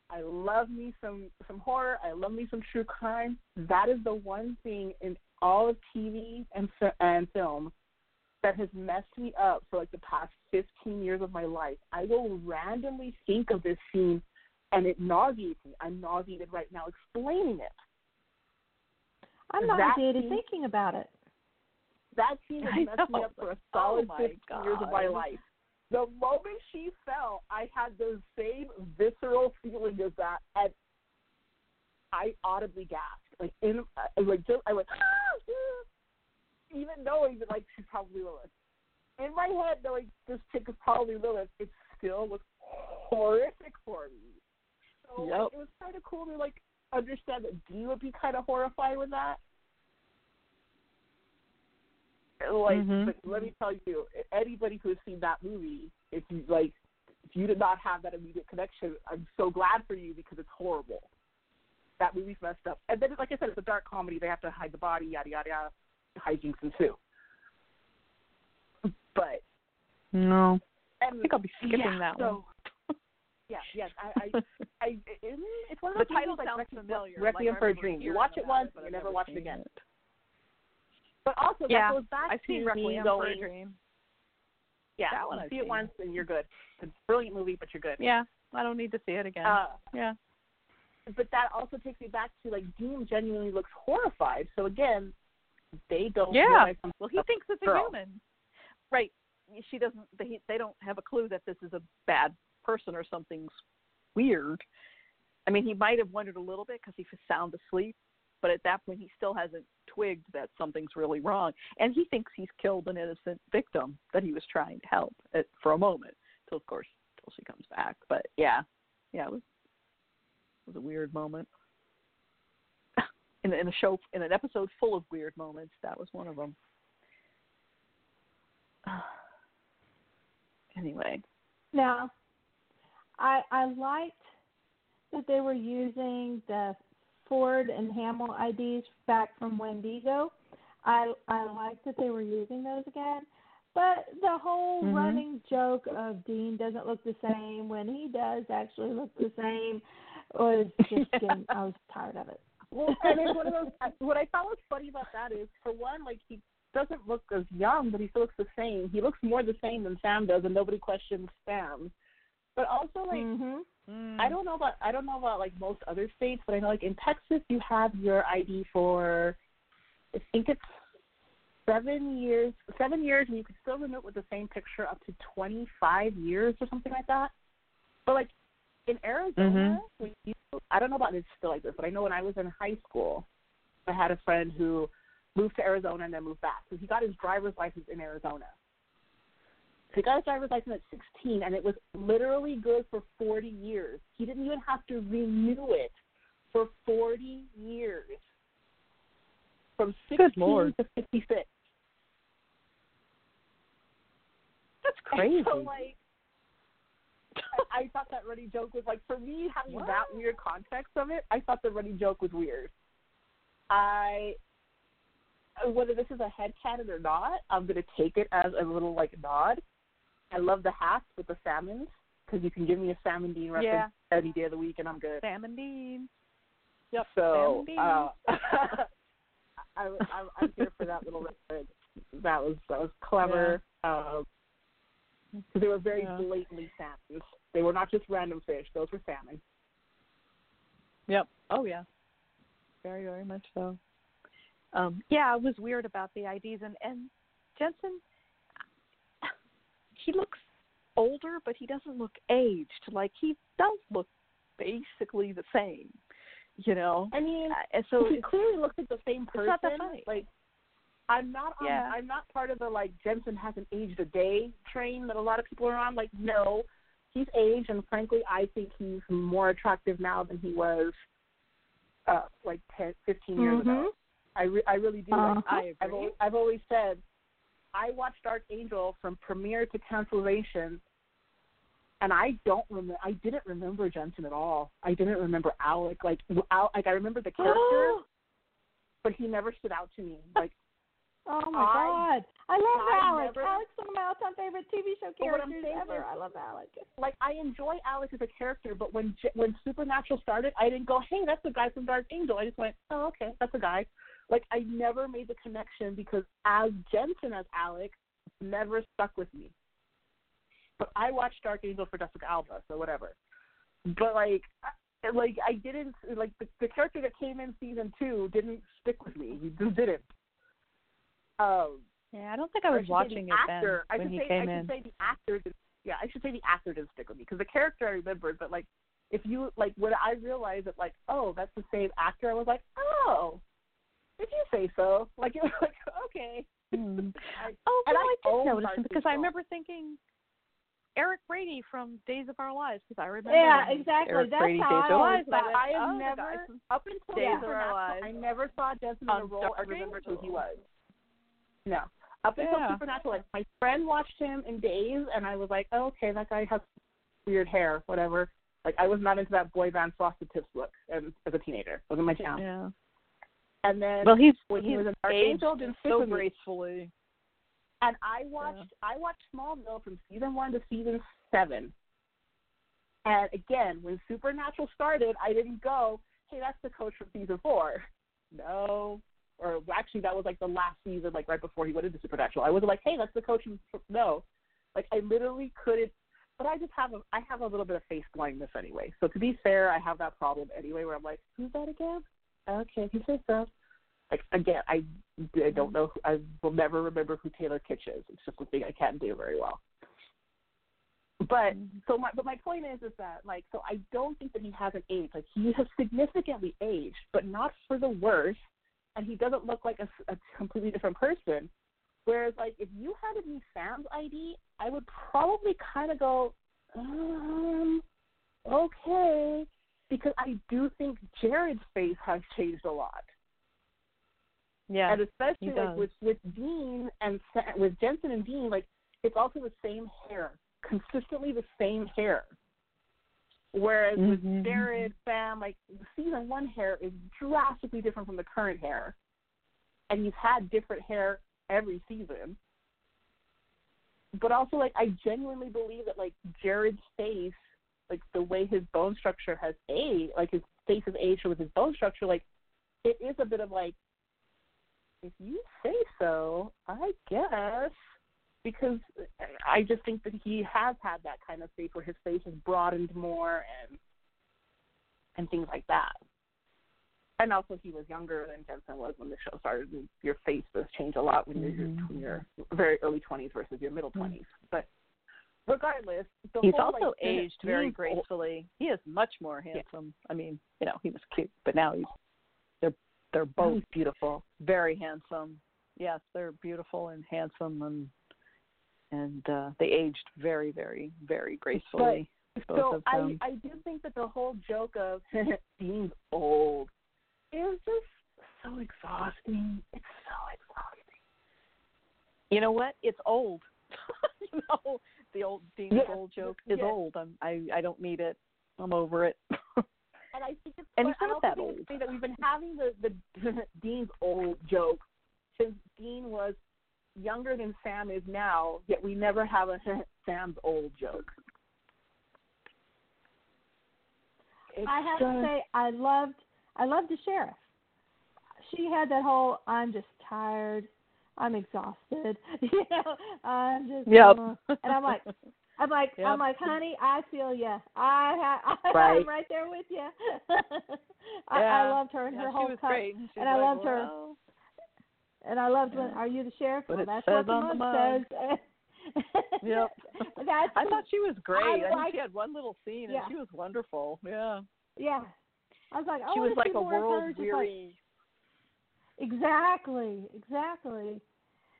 I love me some some horror. I love me some true crime. That is the one thing in all of TV and and film that has messed me up for like the past 15 years of my life. I will randomly think of this scene and it nauseates me. I'm nauseated right now explaining it. I'm nauseated thinking about it. That scene has messed me up for a Oh solid my 15 years of my life. The moment she fell, I had the same visceral feeling as that, and I audibly gasped. Like in, like just, I went, "Ah, ah," even knowing that like she's probably Lilith. In my head, knowing this chick is probably Lilith, it still was horrific for me. So like, Yep. it was kind of cool to like understand that Dee would be kind of horrified with that. Like, Mhm. but let me tell you, anybody who has seen that movie, if you like, if you did not have that immediate connection, I'm so glad for you because it's horrible. That movie's messed up, and then, like I said, it's a dark comedy. They have to hide the body, yada yada yada. Hijinks ensue. But No. and, I think I'll be skipping yeah, that so, one. Yeah, yes, I, I, I, it's one of The those title movies like sounds familiar. Requiem like, for a Dream. You watch it once, but you never never watch it again. it. But also, Yeah, that goes back I've to seen Requiem going, for a Dream. Yeah, That one I've see it once and you're good. It's a brilliant movie, but you're good. Yeah, I don't need to see it again. Uh, yeah. but that also takes me back to like Dean genuinely looks horrified. So again, they don't. Yeah. Well, he thinks it's a human. Right. She doesn't. They they don't have a clue that this is a bad person or something's weird. I mean, he might have wondered a little bit because he was sound asleep, but at that point, he still hasn't twigged that something's really wrong, and he thinks he's killed an innocent victim that he was trying to help at, for a moment, till of course, till she comes back. But yeah, yeah, it was it was a weird moment. In, in a show, in an episode full of weird moments, that was one of them. anyway, Now, I I liked that they were using the Ford and Hamill IDs back from Wendigo. I I liked that they were using those again. But the whole Mhm. running joke of Dean doesn't look the same when he does actually look the same was just getting I was tired of it. Well, and it's one of those. What I found was funny about that is, for one, like he doesn't look as young, but he still looks the same. He looks more the same than Sam does, and nobody questions Sam. But also, like, I mm. don't know about I don't know about like most other states, but I know like in Texas you have your ID for I think it's seven years seven years and you can still renew it with the same picture up to twenty five years or something like that. But like in Arizona, mm-hmm. when you I don't know about it's still like this, but I know when I was in high school I had a friend who moved to Arizona and then moved back. So he got his driver's license in Arizona. He got his driver's license at 16, and it was literally good for 40 years. He didn't even have to renew it for 40 years, from 16 Lord. to 56. that's And crazy. So like, I, I thought that running joke was like for me having that weird context of it. I thought the running joke was weird. I whether this is a head canon or not, I'm gonna take it as a little like nod. I love the hats with the salmons because you can give me a salmon Dean reference any day of the week and I'm good. Salmon Dean. Yep. So Dean. uh, I, I'm, I'm here for that little reference. That was that was clever. Um, 'cause they were very Yeah. blatantly salmons. They were not just random fish; those were salmon. Yep. Oh yeah. Very very much so. um, yeah, it was weird about the IDs and and Jensen. He looks older, but he doesn't look aged. Like he does look basically the same. You know. I mean, Uh, and so he clearly looks like the same it's person. not that funny. Like, I'm not. On, Yeah. I'm not part of the like Jensen hasn't aged a day train that a lot of people are on. Like, no, he's aged, and frankly, I think he's more attractive now than he was, uh, like 10, 15 years ago. I re- I really do. Like, Mm-hmm. I I've agree. always, I've always said, I watched Dark Angel from premiere to cancellation, and I don't remember. I didn't remember Jensen at all. I didn't remember Alec. Like, Al- like I remember the character, but he never stood out to me. Like, Oh my I- god, I love I Alec. never- Alec's one of my all-time favorite TV show But what I'm characters ever. is- I love Alec. like I enjoy Alec as a character, but when when Supernatural started, I didn't go, "Hey, that's the guy from Dark Angel." I just went, "Oh, okay, that's a guy." Like I never made the connection because as Jensen as Alec never stuck with me. But I watched Dark Angel for Jessica Alba, so whatever. But like, I- like I didn't like the, the character that came in season two didn't stick with me. He just didn't. Um, yeah, I don't think I was say watching the it actor, then I when should he say, came I in. should say the actor did, yeah, I should say the actor didn't stick with me because the character I remembered, but like if you like when I realized that like oh that's the same actor, I was like oh if you say so, like it was like okay. Hmm. I, Oh, and no, I I, did own notice him because I remember thinking Eric Brady from Days of Our Lives because I remember Yeah, exactly. Eric That's Brady how Days I of Our always I thought. I have oh, never from- up until Days of Our Lives. I never saw Jensen in On a role I Dark remembered who he was. No. Up until Yeah. Supernatural, like my friend watched him in Days, and I was like, oh, okay, that guy has weird hair, whatever. Like I was not into that boy band Frosted Tips look as, as a teenager. Wasn't my jam. Yeah. And then Well, he's when he was an Dark aged Angel, didn't so gracefully. And I watched I watched Smallville from season one to season seven. And again, when Supernatural started, I didn't go, "Hey, that's the coach from season four. No, or actually, that was like the last season, like right before he went into Supernatural. I wasn't like, "Hey, that's the coach from no." Like I literally couldn't. But I just have a I have a little bit of face blindness anyway. So to be fair, I have that problem anyway, where I'm like, "Who's that again?" Okay, he says so. Like again, I I don't know. Who, I will never remember who Taylor Kitsch is. It's just something I can't do very well. But so my but my point is is that like so I don't think that he hasn't aged. Like he has significantly aged, but not for the worse. And he doesn't look like a, a completely different person. Whereas like if you had to be Sam's ID, I would probably kind of go, um, okay, because I do think Jared's face has changed a lot. Yeah. and especially like with with Dean and with Jensen and Dean, like it's also the same hair, consistently the same hair. Whereas Mhm. with Jared, Sam, like the season one hair is drastically different from the current hair, and he's had different hair every season. But also, like I genuinely believe that like Jared's face, like the way his bone structure has aged, like his face has aged with his bone structure, like it is a bit of like if you say so, I guess. Because I just think that he has had that kind of face where his face has broadened more and and things like that. And also, he was younger than Jensen was when the show started, and your face does change a lot when you're Mhm. when you're very early twenties versus your middle 20s But regardless, the He's whole, also like, aged very gracefully. He is much more handsome. I mean, you know, he was cute, but now he's they're they're both beautiful. very handsome. Yes, they're beautiful and handsome and and uh they aged very, very, very gracefully. both so I. I do think that the whole joke of being old is just so exhausting. It's so exhausting. You know what? It's old. you know, the old Dean's Yes, old joke is yes. old. I'm I I don't need it. I'm over it. And I think it's And but he's I not that old. that we've been having the the Dean's old joke since Dean was younger than Sam is now, yet we never have a Sam's old joke. It's I have to just- say, I loved, I loved the sheriff. She had that whole, I'm just tired, I'm exhausted, you know, I'm just, Yep. uh," and I'm like, I'm like, Yep. I'm like, honey, I feel you. I ha- I Right. I'm right there with you. I, I loved her and Yeah, her whole cut. And, I like, loved her. And I loved when "Are you the sheriff?" What well, that's what the mug says. Yep. that's I thought she was great. I, think like- she had one little scene and Yeah. she was wonderful. Yeah. yeah. I was like, I she was like a more of her, world just like- weary. Exactly, exactly.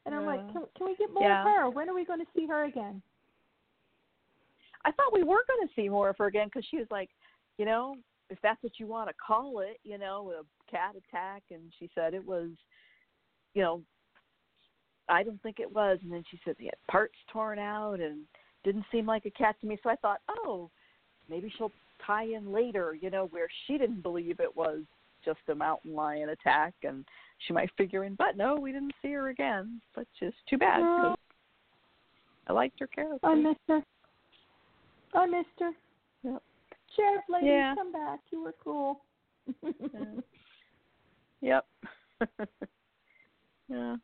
And I'm like, can, can we get more Yeah. of her? When are we going to see her again? I thought we were going to see more of her again because she was like, you know, if that's what you want to call it, you know, a cat attack, and she said it was, you know, I don't think it was, and then she said he had parts torn out and didn't seem like a cat to me. So I thought, oh, maybe she'll tie in later, you know, where she didn't believe it was just a mountain lion attack, and she might figure in, but no, we didn't see her again. But just too bad. 'cause I liked her character. I missed her. I missed her. Yep. Sheriff lady, Yeah. come back. You were cool. Yep. yeah.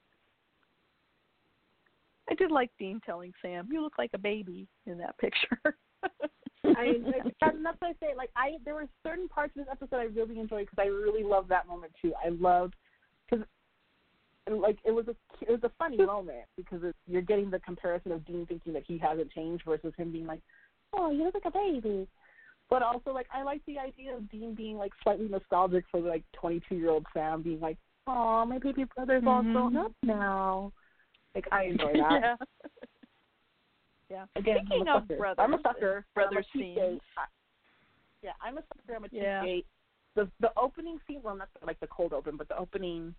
I did like Dean telling Sam, "You look like a baby in that picture." I like, that, that's what I say. Like I, there were certain parts of this episode I really enjoyed because I really loved that moment too. I loved because like it was a it was a funny moment because it, you're getting the comparison of Dean thinking that he hasn't changed versus him being like, oh, you look like a baby. But also like I like the idea of Dean being like slightly nostalgic for like 22 year old Sam being like, oh, my baby brother's all mm-hmm. grown up now. Like I enjoy that. yeah. Yeah. Again, Speaking of sucker. brothers, I'm a sucker. brother I'm a scenes. I- Yeah, I'm a sucker. I'm a Yeah. cheapskate. The the opening scene, well, not like the cold open, but the opening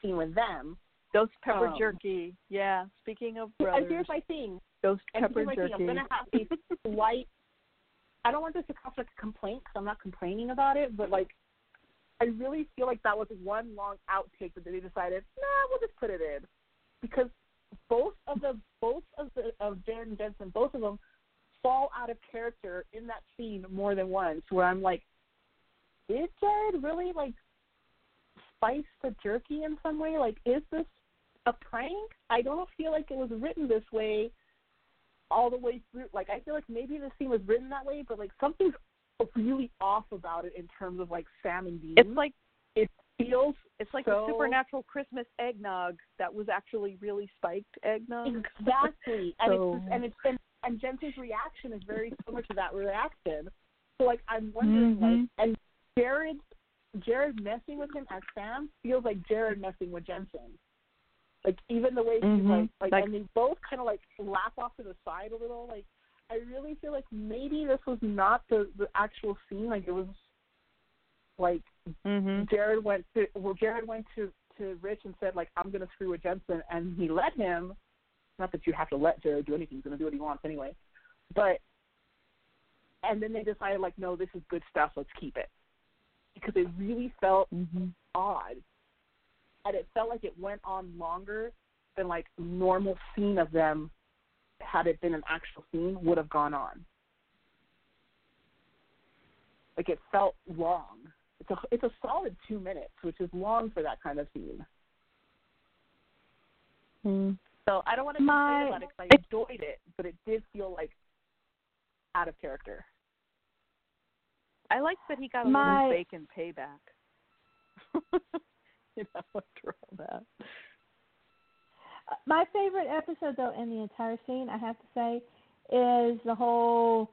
scene with them. Those pepper Um, jerky. Yeah. Speaking of brothers, And here's my thing. And pepper jerky. thing. I'm gonna have a slight. I don't want this to come like a complaint because I'm not complaining about it, but like, I really feel like that was one long outtake that they decided, nah, we'll just put it in, because both of the both of the of Jared and Jensen, both of them fall out of character in that scene more than once. Where I'm like, did Jared really like spice the jerky in some way? Like, is this a prank? I don't feel like it was written this way all the way through. Like, I feel like maybe the scene was written that way, but like something's really off about it in terms of like Sam and Dean. It's like feels it's like so a supernatural Christmas eggnog that was actually really spiked eggnog. Exactly, and So- it's just, and it's and, and Jensen's reaction is very similar to that reaction. So like I'm wondering like Mhm. and Jared's Jared messing with him as Sam feels like Jared messing with Jensen. Like even the way he's Mhm. like like, Like- and they both kind of like laugh off to the side a little. Like I really feel like maybe this was not the the actual scene. Like it was like Mm-hmm. Jared went to well Jared went to to Rich and said like I'm gonna screw with Jensen and he let him. Not that you have to let Jared do anything; he's gonna do what he wants anyway. But and then they decided like no, this is good stuff. Let's keep it because it really felt Mm-hmm. odd, and it felt like it went on longer than like normal scene of them had it been an actual scene would have gone on. Like it felt long. It's a it's a solid two minutes, which is long for that kind of scene. Mm. So I don't want to My- complain about it 'cause I enjoyed it, but it did feel like out of character. I liked that he got a My- little bacon payback. you know, after all that. My favorite episode, though, in the entire scene, I have to say, is the whole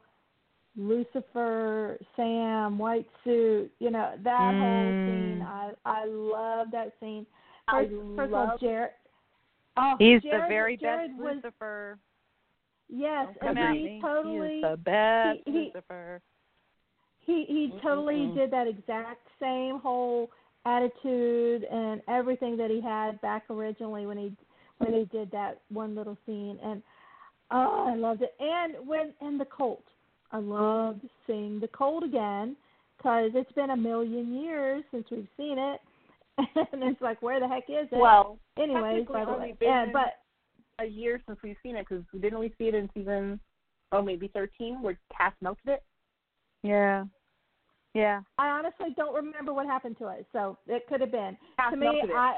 Lucifer, Sam, white suit. You know that whole scene. Mm. I I love that scene. I First, first of all, love- Jared. Oh, He's Jared, the very Jared best was, Lucifer. Yes, and he totally he is the best he- he- Lucifer. he he totally Mm-mm-mm. did that exact same whole attitude and everything that he had back originally when he when he did that one little scene and oh I loved it and when and the Colt I loved seeing the Colt again because it's been a million years since we've seen it and it's like where the heck is it Well, anyways by the way been yeah but a year since we've seen it because didn't we see it in season oh maybe thirteen where Cass melted it? Yeah. Yeah. I honestly don't remember what happened to it so it could have been Cass to me. I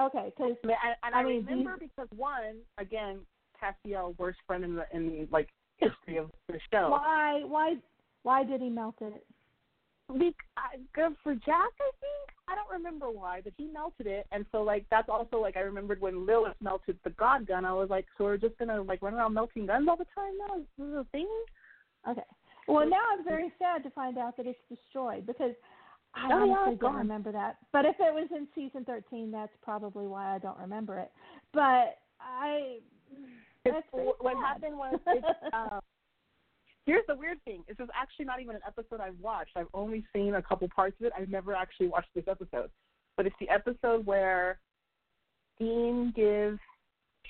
okay because I mean, and, and I, I mean, remember because one, again, Castiel, worst friend in the in the like history of the show. Why? Why? Why did he melt it? Be- uh, good for Jack, I think. I don't remember why, but he melted it, and so like that's also like I remembered when Lilith melted the God gun. I was like, so we're just gonna like run around melting guns all the time now? Is this a thing? Okay. Well, now I'm very sad to find out that it's destroyed because I Oh, honestly it's don't gone. remember that. But if it was in season 13, that's probably why I don't remember it. But I. It's, what sad. happened was it's, um, here's the weird thing. This is actually not even an episode I've watched. I've only seen a couple parts of it. I've never actually watched this episode. But it's the episode where Dean gives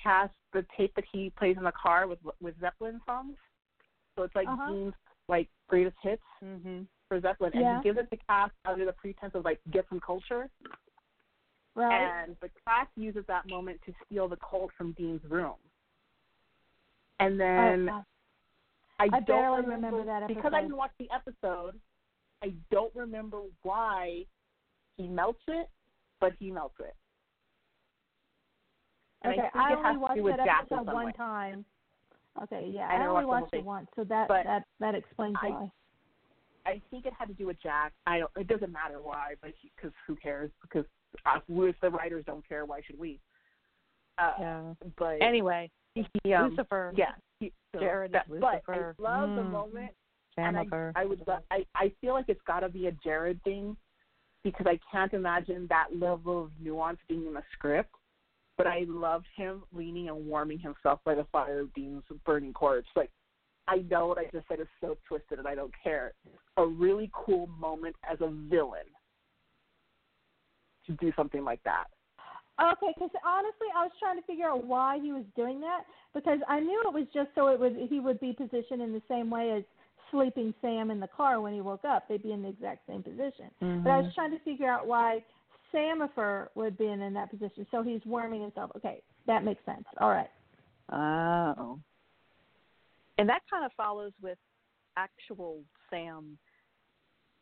Cass the tape that he plays in the car with with Zeppelin songs. So it's like Uh-huh. Dean's like greatest hits Mm-hmm. for Zeppelin, and Yeah. he gives it to Cass under the pretense of like get some culture. right. And but Cass uses that moment to steal the colt from Dean's room. And then Oh, I, I don't barely remember, remember that because I didn't watch the episode. I don't remember why he melts it, but he melts it. And okay, I I it only watched that episode one way. time. Okay, yeah, I I, only watched watched it once, so that But that that explains I- why. I think it had to do with Jack. I don't. It doesn't matter why, but because who cares? Because us, we, if the writers don't care, why should we? Uh, Yeah. But Anyway, he, um, Lucifer. yeah, he, so Jared is that, but Lucifer. I love the Mm. moment and. I, I would lo- I I feel like it's got to be a Jared thing because I can't imagine that level of nuance being in the script. But I loved him leaning and warming himself by the fire of Dean's burning corpse. Like I know what I just said is so twisted, and I don't care. A really cool moment as a villain to do something like that. Okay, because honestly, I was trying to figure out why he was doing that because I knew it was just so it would he would be positioned in the same way as sleeping Sam in the car when he woke up. They'd be in the exact same position. But Mm-hmm. I was trying to figure out why Samifer would be in, in that position. So he's warming himself. Okay, that makes sense. All right. Oh. And that kind of follows with actual Sam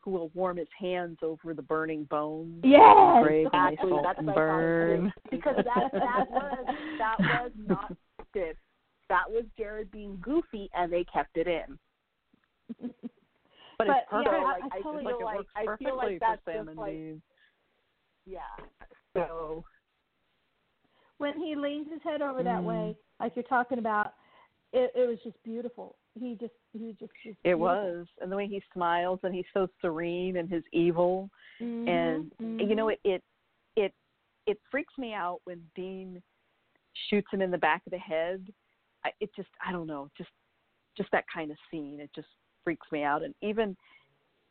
who will warm his hands over the burning bones. Yes. Brave and Exactly. That's and what I thought burn. because that that was that was not scripted. That was Jared being goofy, and they kept it in. But, But, it's perfect. yeah, I- like, I I totally- feel like it like works I feel like that's for Sam just like Dean. yeah. So When he leans his head over that Mm. way, like you're talking about, it, it was just beautiful. He just he just It beautiful. was. And the way he smiles and he's so serene and his evil. Mhm, and you know it it it it freaks me out when Dean shoots him in the back of the head. I, it just I don't know, just just that kind of scene. It just freaks me out. And even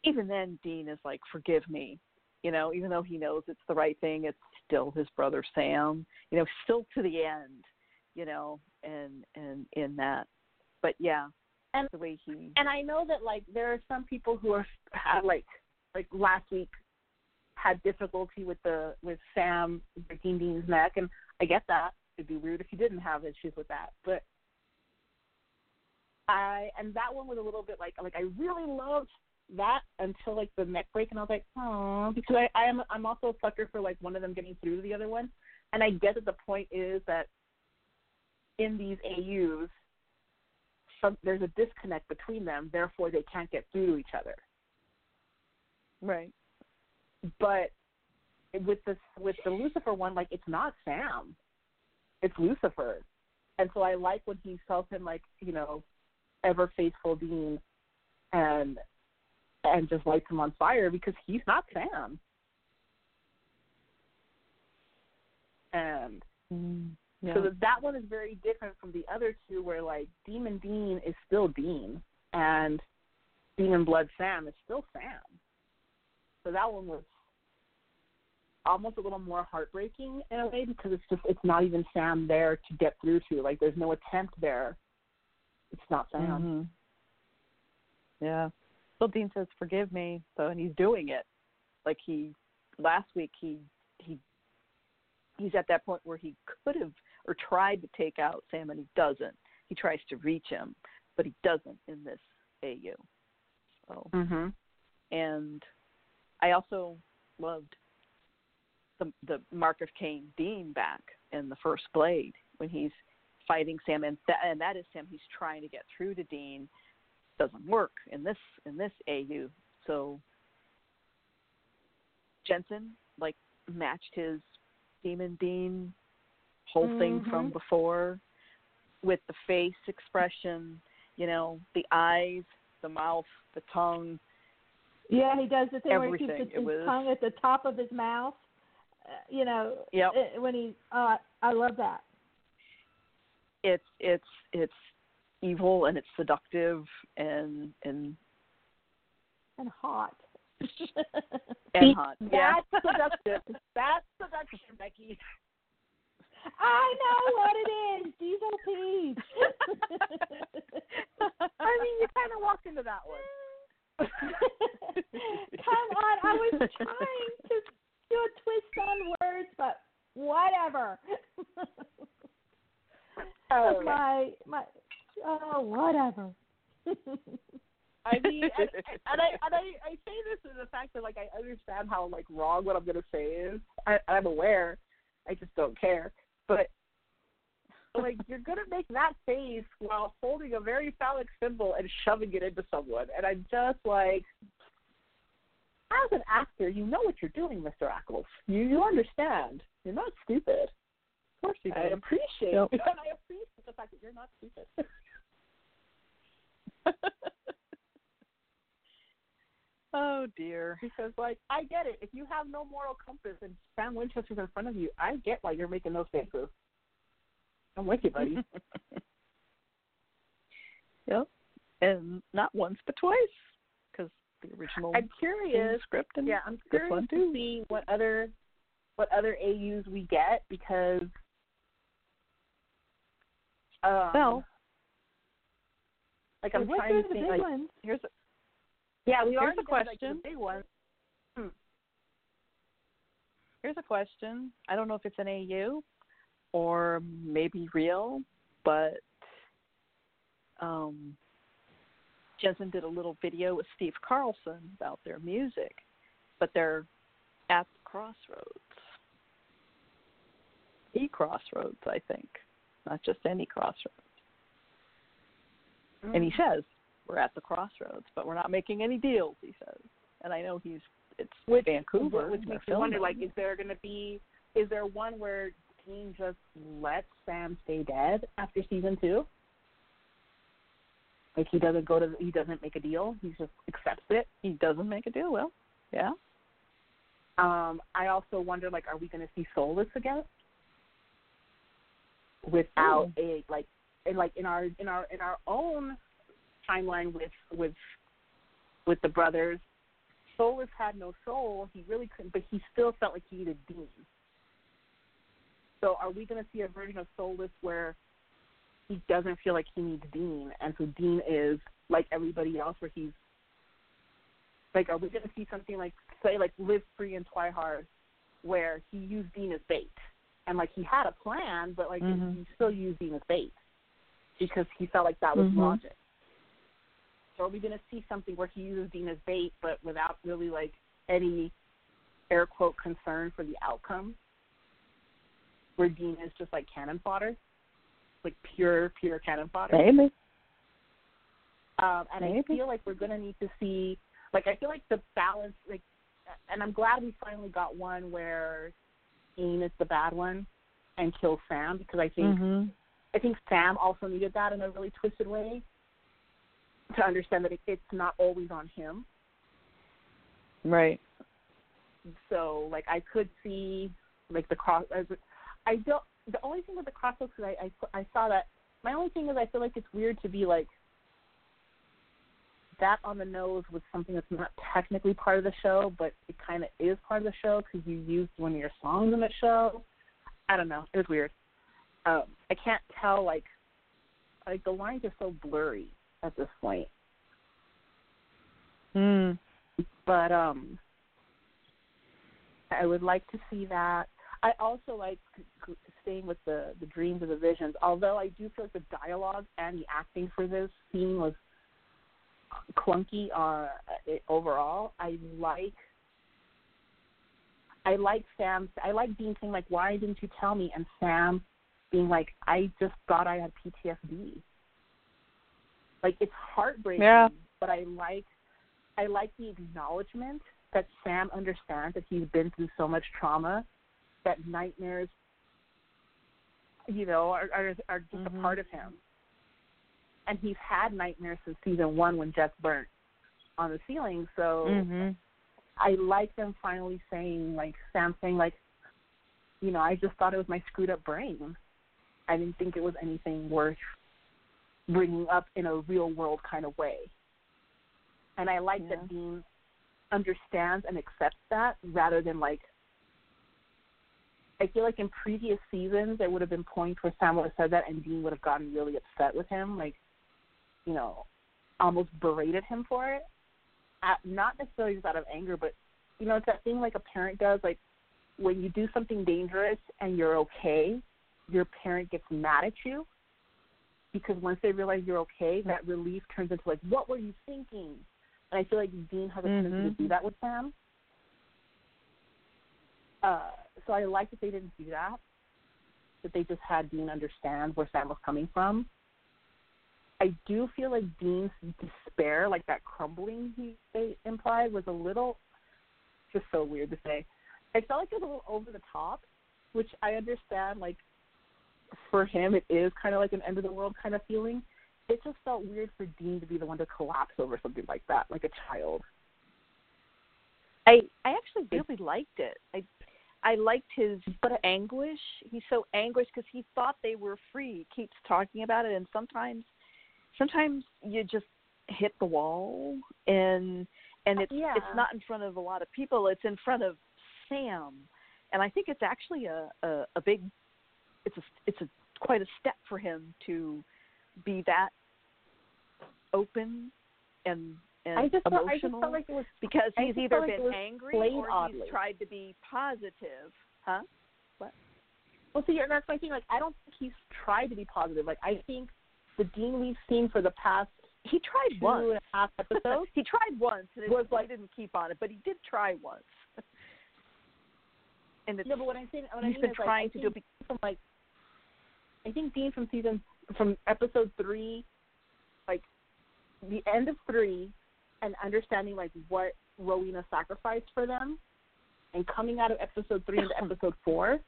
even then, Dean is like, "Forgive me," you know, even though he knows it's the right thing. It's still his brother Sam, you know, still to the end, you know, and and in that. But yeah, And- the way he and I know that like there are some people who are had like like last week had difficulty with the with Sam breaking Dean's neck, and I get that. It'd be weird if you didn't have issues with that, but I and that one was a little bit like like I really loved that until like the neck break, and I was like, oh, because I I am I'm also a sucker for like one of them getting through to the other one, and I get that the point is that in these AUs some, there's a disconnect between them, therefore they can't get through to each other. right. But with this with the Lucifer one, like it's not Sam, it's Lucifer, and so I like when he tells him like you know, ever faithful Dean, and and just lights him on fire because he's not Sam. And Mm, yeah. So that, that one is very different from the other two, where like Demon Dean is still Dean, and Demon Blood Sam is still Sam. So that one was almost a little more heartbreaking in a way because it's just it's not even Sam there to get through to. Like there's no attempt there. It's not Sam. Mhm. Yeah. Well, Dean says, "Forgive me," so and he's doing it. Like he last week, he he he's at that point where he could have or tried to take out Sam, and he doesn't. He tries to reach him, but he doesn't in this AU. So, Mm-hmm. and I also loved the the Mark of Cain Dean back in the first Blade when he's fighting Sam, and that and that is Sam. He's trying to get through to Dean, doesn't work in this in this AU. So Jensen like matched his Demon Dean whole thing from Mhm. before with the face expression, you know, the eyes, the mouth, the tongue. Yeah, he does the thing where he keeps his, was- tongue at the top of his mouth. Uh, you know, Yep. uh, when he. Uh, I love that. It's it's it's evil and it's seductive and and And hot. and hot. Yeah. That's seductive. That's seduction, Becky. I know what it is. Diesel peach. I mean, you kind of walked into that one. Come on, I was trying to do a twist on words, but whatever. Oh, my my oh whatever. I mean, and, and I and I, I say this in the fact that like I understand how like wrong what I'm gonna say is. I, I'm aware. I just don't care. But like you're gonna make that face while holding a very phallic symbol and shoving it into someone, and I'm just like, as an actor, you know what you're doing, Mr. Ackles. You you understand. You're not stupid. Of course you I do. appreciate Yep. and I appreciate the fact that you're not stupid. oh dear. because like I get it. If you have no moral compass and Sam Winchester's in front of you, I get why you're making those faces. I'm with you, buddy. yep. And not once but twice, because the original I'm curious. script and Yeah, I'm this curious one to see what other what other AUs we get because um, Well, like I'm trying to think like ones? here's a, yeah, we Here's already a did, like, question. the big one. here's a question. I don't know if it's an AU or maybe real, but um, Jensen did a little video with Steve Carlson about their music, but they're at the crossroads. The crossroads, I think, not just any crossroads. And he says, "We're at the crossroads, but we're not making any deals." He says, and I know he's it's which Vancouver, which makes me wonder like is there going to be is there one where Dean just lets Sam stay dead after season two? Like he doesn't go to he doesn't make a deal. He just accepts it. he doesn't make a deal. Well, yeah, Um, I also wonder like are we going to see Soulless again? Without a like and like in our in our in our own timeline with with with the brothers, Soulless had no soul. He really couldn't, but he still felt like he needed Dean. So are we going to see a version of Soulless where he doesn't feel like he needs Dean, and so Dean is like everybody else, where he's like, are we going to see something like say like Live Free and Twihard, where he used Dean as bait, and like he had a plan, but like Mhm. he still used Dean as bait because he felt like that was Mhm. logic. So are we going to see something where he uses Dean as bait, but without really like any air quote concern for the outcome? Where Dean is just like cannon fodder, like pure, pure cannon fodder. maybe. Um, and I feel like we're going to need to see, like, I feel like the balance, like, and I'm glad we finally got one where Dean is the bad one and kills Sam because I think Mhm. I think Sam also needed that in a really twisted way to understand that it, it's not always on him. Right. So like I could see like the cross. as- I don't. The only thing with the crossroads because I, I I saw that. My only thing is I feel like it's weird to be like that on the nose with something that's not technically part of the show, but it kind of is part of the show because you used one of your songs in the show. I don't know. It was weird. Um, I can't tell like like the lines are so blurry at this point. Hmm. but um I would like to see that. I also like staying with the the dreams and the visions. Although I do feel like the dialogue and the acting for this scene was clunky uh, overall. I like I like Sam. I like Dean saying like, "Why didn't you tell me?" and Sam being like, "I just thought I had PTSD." Like it's heartbreaking, Yeah. but I like I like the acknowledgement that Sam understands that he's been through so much trauma that nightmares, you know, are are, are just Mm-hmm. a part of him. And he's had nightmares since season one when Jess burnt on the ceiling. So Mm-hmm. I like them finally saying, like Sam saying, like, you know, I just thought it was my screwed up brain. I didn't think it was anything worth bringing up in a real world kind of way. And I like that Dean understands and accepts that rather than like. I feel like in previous seasons there would have been points where Sam would have said that and Dean would have gotten really upset with him, like, you know, almost berated him for it at, not necessarily just out of anger, but you know, it's that thing like a parent does. Like when you do something dangerous and you're okay, your parent gets mad at you because once they realize you're okay, that relief turns into like, "What were you thinking?" And I feel like Dean has a tendency to do that with Sam. Uh, so I like that they didn't do that. That they just had Dean understand where Sam was coming from. I do feel like Dean's despair, like that crumbling he they implied, was a little just so weird to say. I felt like it was a little over the top, which I understand. Like for him, it is kind of like an end of the world kind of feeling. It just felt weird for Dean to be the one to collapse over something like that, like a child. I I actually really liked it. I I liked his anguish. He's so anguished because he thought they were free. He keeps talking about it, and sometimes sometimes you just hit the wall, and and it's Yeah. it's not in front of a lot of people. It's in front of Sam, and I think it's actually a a, a big it's a it's a quite a step for him to be that open and and I just felt, emotional I just felt like it was because he's either like been angry or oddly. he's tried to be positive. Huh? What? Well, see, and that's my thing. Like, I don't think he's tried to be positive. Like, I think the Dean we've seen for the past He tried two once. and a half episodes he tried once and it was he like- didn't keep on it, but he did try once. and it's, No, but what I'm saying, what I mean been is, like, trying I to do think from like, I think Dean from season from episode three, like the end of three, and understanding like what Rowena sacrificed for them, and coming out of episode three into episode four,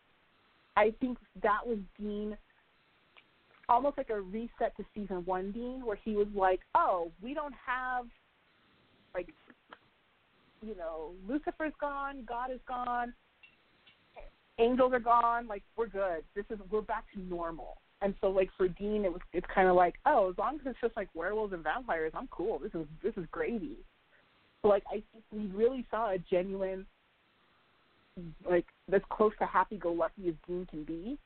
I think that was Dean. Almost like a reset to season one, Dean, where he was like, "Oh, we don't have like, you know, Lucifer's gone, God is gone, angels are gone, like we're good. This is we're back to normal. And so like for Dean it was it's kinda like, oh, as long as it's just like werewolves and vampires, I'm cool. This is this is gravy. So like I think we really saw a genuine like as close to happy go lucky as Dean can be,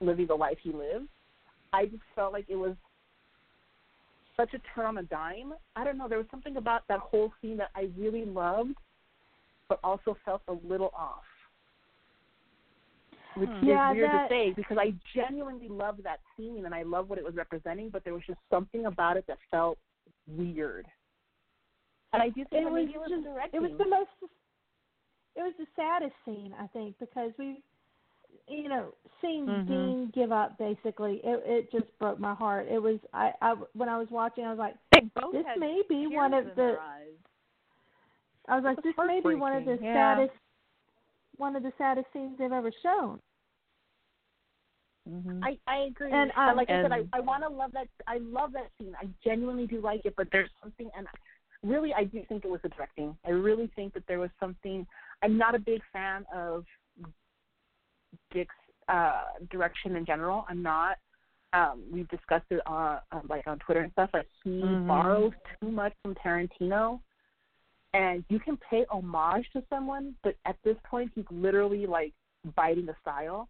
living the life he lives. I just felt like it was such a turn on a dime. I don't know, there was something about that whole scene that I really loved but also felt a little off which is Yeah, weird that- to say because I genuinely loved that scene and I love what it was representing, but there was just something about it that felt weird. And I do think it was was just the it was the most it was the saddest scene I think because we you know seeing Mhm. Dean give up basically it it just broke my heart it was I I when I was watching I was like both this may be one of the eyes. I was like this may be one of the yeah. saddest one of the saddest scenes they've ever shown Mm-hmm. I I agree. And, And, um, like I said, I I want to love that. I love that scene. I genuinely do like it, but there's something, and really, I do think it was the directing. I really think that there was something. I'm not a big fan of Dick's uh, direction in general. I'm not. Um, we've discussed it on, on like on Twitter and stuff. Like he Mhm. borrows too much from Tarantino, and you can pay homage to someone, but at this point, he's literally like biting the style,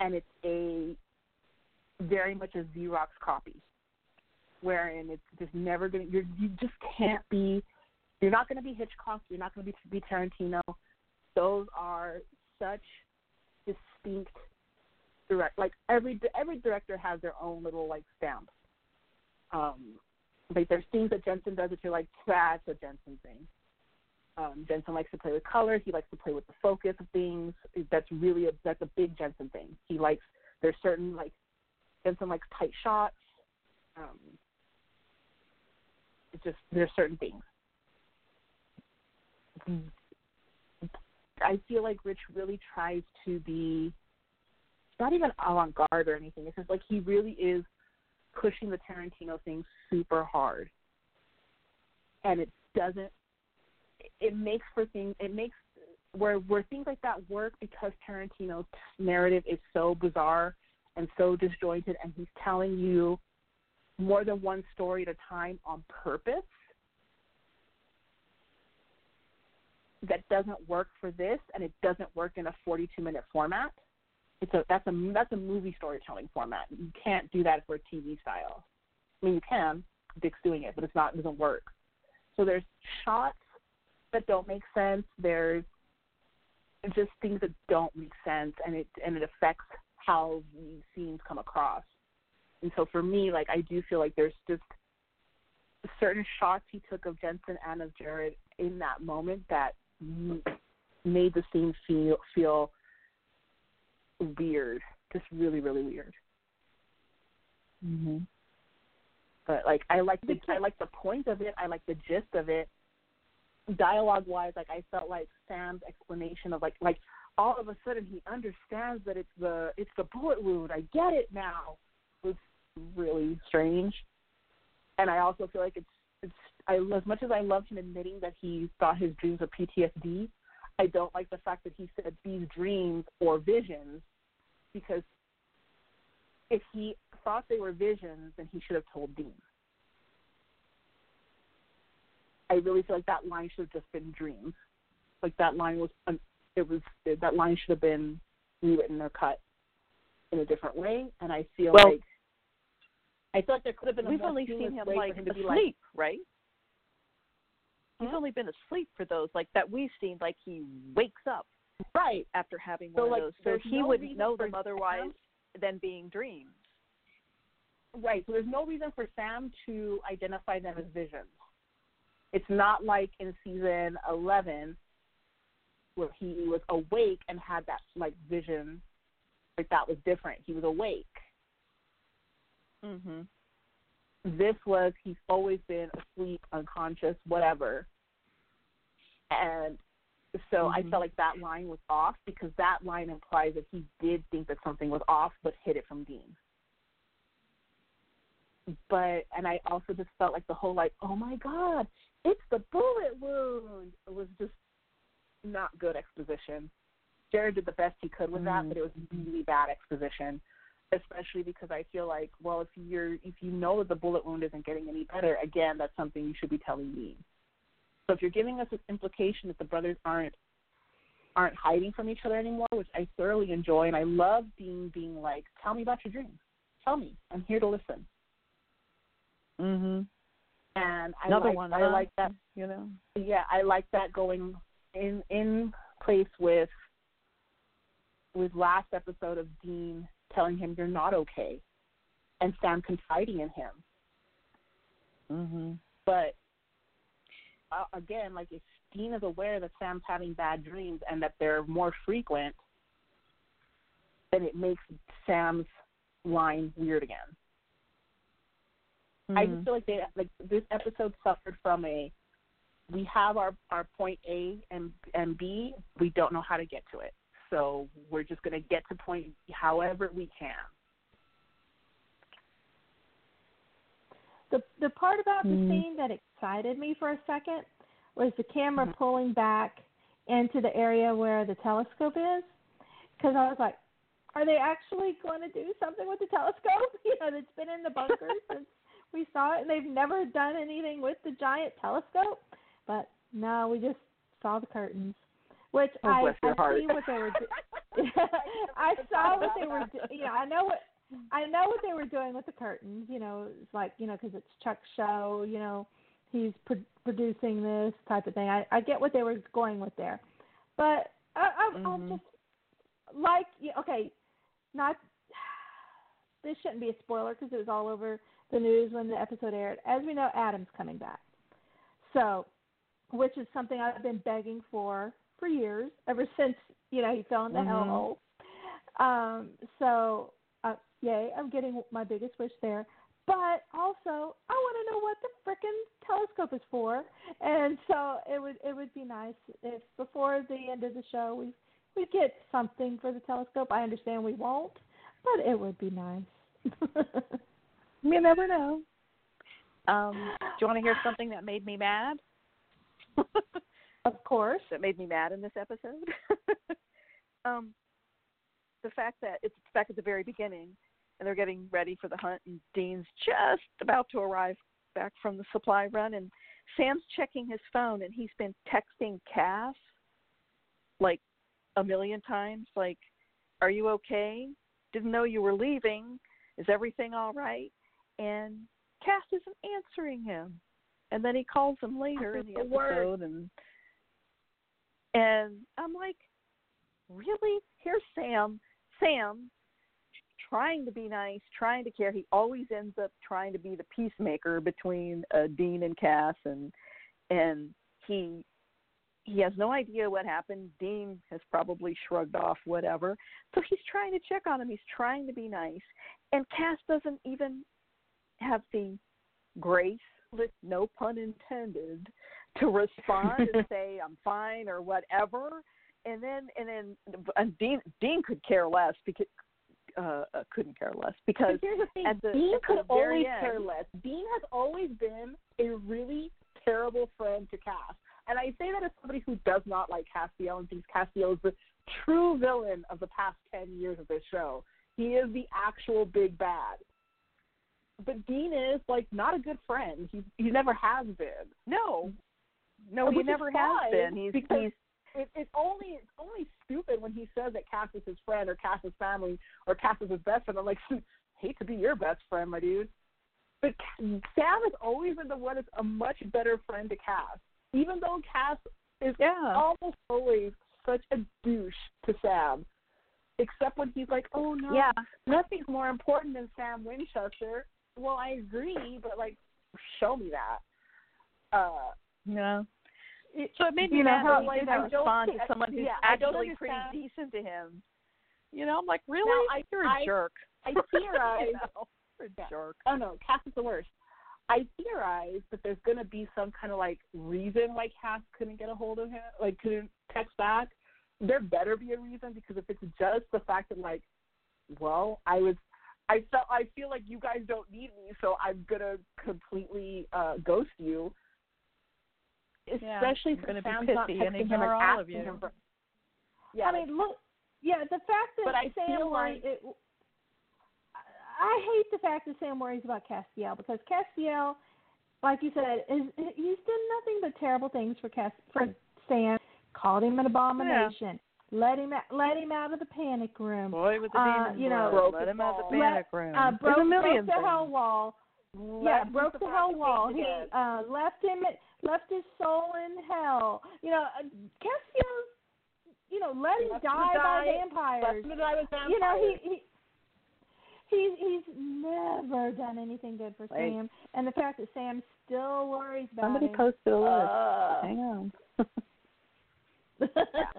and it's a very much a Xerox copy, wherein it's just never gonna. You're, you just can't be. You're not gonna be Hitchcock. You're not gonna be be Tarantino. Those are such distinct direct. Like every every director has their own little like stamp. Um, like there's things that Jensen does that you're like, that's a Jensen thing. Um, Jensen likes to play with color. He likes to play with the focus of things. That's really a that's a big Jensen thing. He likes there's certain like Jensen likes tight shots. Um, it's just there's certain things. I feel like Rich really tries to be not even avant garde or anything. It's just like he really is pushing the Tarantino thing super hard. And it doesn't it makes for things it makes where where things like that work because Tarantino's narrative is so bizarre and so disjointed and he's telling you more than one story at a time on purpose that doesn't work for this and it doesn't work in a 42 minute format it's a that's a that's a movie storytelling format. You can't do that for tv style. I mean you can dick's doing it but it's not it doesn't work. So there's shots that don't make sense. There's just things that don't make sense and it and it affects how these scenes come across. And so for me like i do feel like there's just certain shots he took of jensen and of jared in that moment that made the scene feel feel weird, just really really weird. Mhm. But like I like the I like the point of it. I like the gist of it. Dialogue wise, like I felt like Sam's explanation of like like all of a sudden he understands that it's the it's the bullet wound. I get it now. Was really strange, and I also feel like it's it's I as much as I loved him admitting that he thought his dreams were PTSD. I don't like the fact that he said these dreams or visions because if he thought they were visions, then he should have told Dean. I really feel like that line should have just been dreams. Like that line was, it was that line should have been rewritten or cut in a different way. And I feel well, like I feel like there could have been. We've only seen him like him asleep, like, right? He's Huh? only been asleep for those like that we've seen. Like he wakes up right after having So, one like, of those, so he no wouldn't know them otherwise than being dreams. Right. So there's no reason for Sam to identify them as visions. It's not like in season 11 where he was awake and had that like vision. Like that was different. He was awake. Mhm. This was he's always been asleep, unconscious, whatever. And so I Mhm. felt like that line was off because that line implies that he did think that something was off, but hid it from Dean. But and I also just felt like the whole like, oh my god, it's the bullet wound. It was just not good exposition. Jared did the best he could with that, Mhm. but it was really bad exposition. Especially because I feel like, well, if you're if you know that the bullet wound isn't getting any better, again, that's something you should be telling me. So if you're giving us this implication that the brothers aren't aren't hiding from each other anymore, which I thoroughly enjoy, and I love being being like, tell me about your dreams. Tell me. I'm here to listen. Mhm. And I Another like, one. I huh? like that. You know. Yeah, I like that going in in place with with last episode of Dean telling him you're not okay, and Sam confiding in him. Mhm. But again, like if Dean is aware that Sam's having bad dreams and that they're more frequent, then it makes Sam's line weird again. I just Mhm. feel like they like this episode suffered from a we have our our point A and and B, we don't know how to get to it. So we're just going to get to point B however we can. The the part about the Mm. scene that excited me for a second was the camera Mhm. pulling back into the area where the telescope is, because I was like, are they actually going to do something with the telescope? You know, that's been in the bunker since we saw it, and they've never done anything with the giant telescope. But no, we just saw the curtains, which Oh, I I heart. see what they were. Do- I saw what they were. Do- you know, I know what I know what they were doing with the curtains. You know, it's like you know because it's Chuck's show. You know, he's pro- producing this type of thing. I I get what they were going with there, but I, I, I'm Mhm. just like okay, not this shouldn't be a spoiler because it was all over the news when the episode aired. As we know, Adam's coming back, so which is something I've been begging for for years, ever since you know he fell in the Mhm. hellhole. Um, so uh, yay, I'm getting my biggest wish there. But also I want to know what the frickin' telescope is for, and so it would it would be nice if before the end of the show we we get something for the telescope. I understand we won't, but it would be nice. you never know. Um, do you want to hear something that made me mad? of course. That made me mad in this episode. um, the fact that it's back at the very beginning and they're getting ready for the hunt and Dean's just about to arrive back from the supply run and Sam's checking his phone and he's been texting Cass like a million times like are you okay? Didn't know you were leaving. Is everything all right? And Cass isn't answering him. And then he calls him later in the episode and and I'm like, Really? Here's Sam. Sam trying to be nice, trying to care. He always ends up trying to be the peacemaker between uh, Dean and Cass and and he he has no idea what happened. Dean has probably shrugged off whatever. So he's trying to check on him. He's trying to be nice. And Cass doesn't even have the grace, no pun intended, to respond and say I'm fine or whatever. And then and then and Dean Dean could care less because uh, uh couldn't care less because here's the Dean could always end, care less. Dean has always been a really terrible friend to Cass, and I say that as somebody who does not like Castiel and thinks Castiel is the true villain of the past ten years of this show. He is the actual big bad but Dean is like not a good friend. He he never has been. No, no, Which he never has been. He's because he's it, it's only it's only stupid when he says that Cass is his friend or Cass is family or Cass is his best friend. I'm like, hate to be your best friend, my dude. But Sam has always been the one that's a much better friend to Cass, even though Cass is yeah. almost always such a douche to Sam. Except when he's like, "Oh no, yeah. nothing's more important than Sam Winchester." well, I agree, but like, show me that. Uh, no. It, so it made me you know, mad how, he didn't respond to someone who's yeah, actually pretty decent to him. You know, I'm like, really? Now, I, You're a I, jerk. I theorize. you know, you're a jerk. Oh no, Cass is the worst. I theorize that there's going to be some kind of like reason why Cass couldn't get a hold of him, like couldn't text back. There better be a reason because if it's just the fact that like, well, I was I felt I feel like you guys don't need me, so I'm gonna completely uh ghost you. Especially yeah, since Sam's not texting him and all asking of you. him for. Yeah, I mean, look. Yeah, the fact that but I Sam worries. like it, I hate the fact that Sam worries about Castiel because Castiel, like you said, is he's done nothing but terrible things for Cas for Sam. Called him an abomination. Yeah. Let him out, let him out of the panic room. Boy with the uh, you know, broke let him out of the let- panic room. Uh, broke, broke the things. hell wall. Let yeah, broke the survive hell wall. He uh, left him, left his soul in hell. You know, uh, you know, let him die by die- vampires. Left him to die with vampires. You know, he, he he's he's never done anything good for Wait. Sam, and the fact that Sam still worries about Somebody him. posted a list. Uh, Hang on.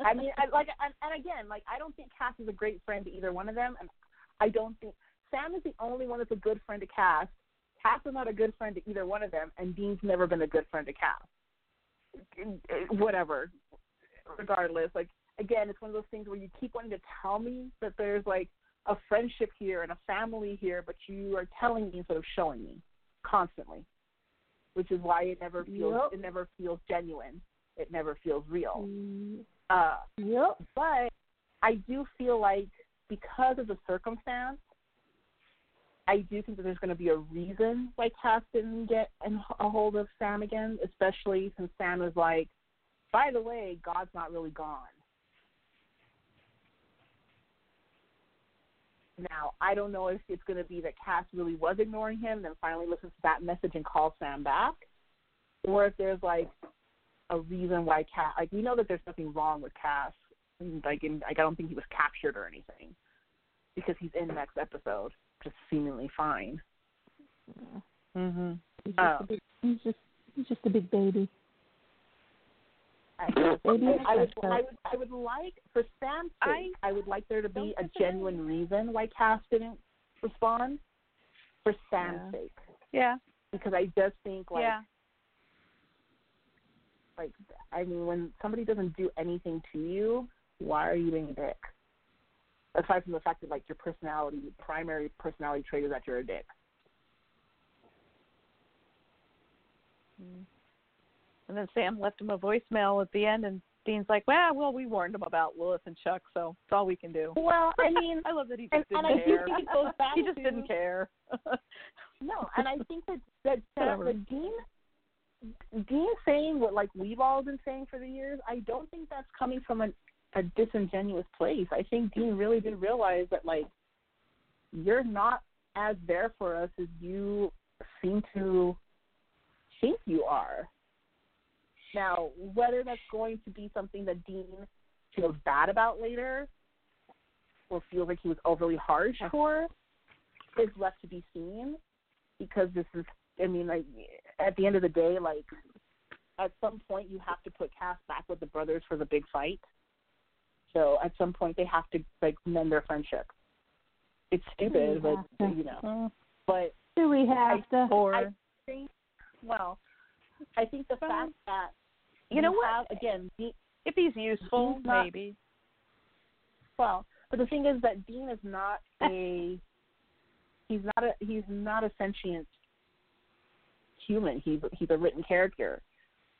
I mean, I, like, and, and again, like, I don't think Cass is a great friend to either one of them, and I don't think Sam is the only one that's a good friend to Cass. Cass is not a good friend to either one of them, and Dean's never been a good friend to Cass. Whatever. Regardless, like, again, it's one of those things where you keep wanting to tell me that there's like a friendship here and a family here, but you are telling me instead of showing me constantly, which is why it never feels Yep. it never feels genuine. It never feels real. Mm, Uh, yep. but I do feel like because of the circumstance, I do think that there's going to be a reason why Cass didn't get in- a hold of Sam again, especially since Sam was like, by the way, God's not really gone. Now, I don't know if it's going to be that Cass really was ignoring him, then finally listens to that message and calls Sam back, or if there's like a reason why Cass. Like we know that there's nothing wrong with Cass. Like, in, like I don't think he was captured or anything, because he's in next episode, just seemingly fine. Mhm. He's just, Oh. big, he's just he's just a big baby. I, Maybe I, it's I would, just would, I would like for Sam's sake, I I, would like there to be a disagree. genuine reason why Cass didn't respond. for Sam's Yeah. sake. Yeah. Because I just think like yeah. like I mean when somebody doesn't do anything to you, why are you being a dick? Aside from the fact that like your personality primary personality trait is that you're a dick. Mm. And then Sam left him a voicemail at the end, and Dean's like, "Well, well, we warned him about Lilith and Chuck, so it's all we can do." Well, I mean, I love that he just and didn't do care. think it goes back he just to, didn't care. No, and I think that that, that. Dean Dean saying what like we've all been saying for the years, I don't think that's coming from a, a disingenuous place. I think Dean really did realize that like you're not as there for us as you seem to think you are. Now, whether that's going to be something that Dean feels bad about later or feels like he was overly harsh for is left to be seen because this is I mean like at the end of the day like at some point you have to put Cass back with the brothers for the big fight. So at some point they have to like mend their friendship. It's stupid, but to. you know. Mm. But Do we have to? Or I think well, I think the fact that you know what? have, again, if he's useful, Dean's not- maybe. well, but the thing is that Dean is not a he's not a he's not a sentient human. He's he's a written character.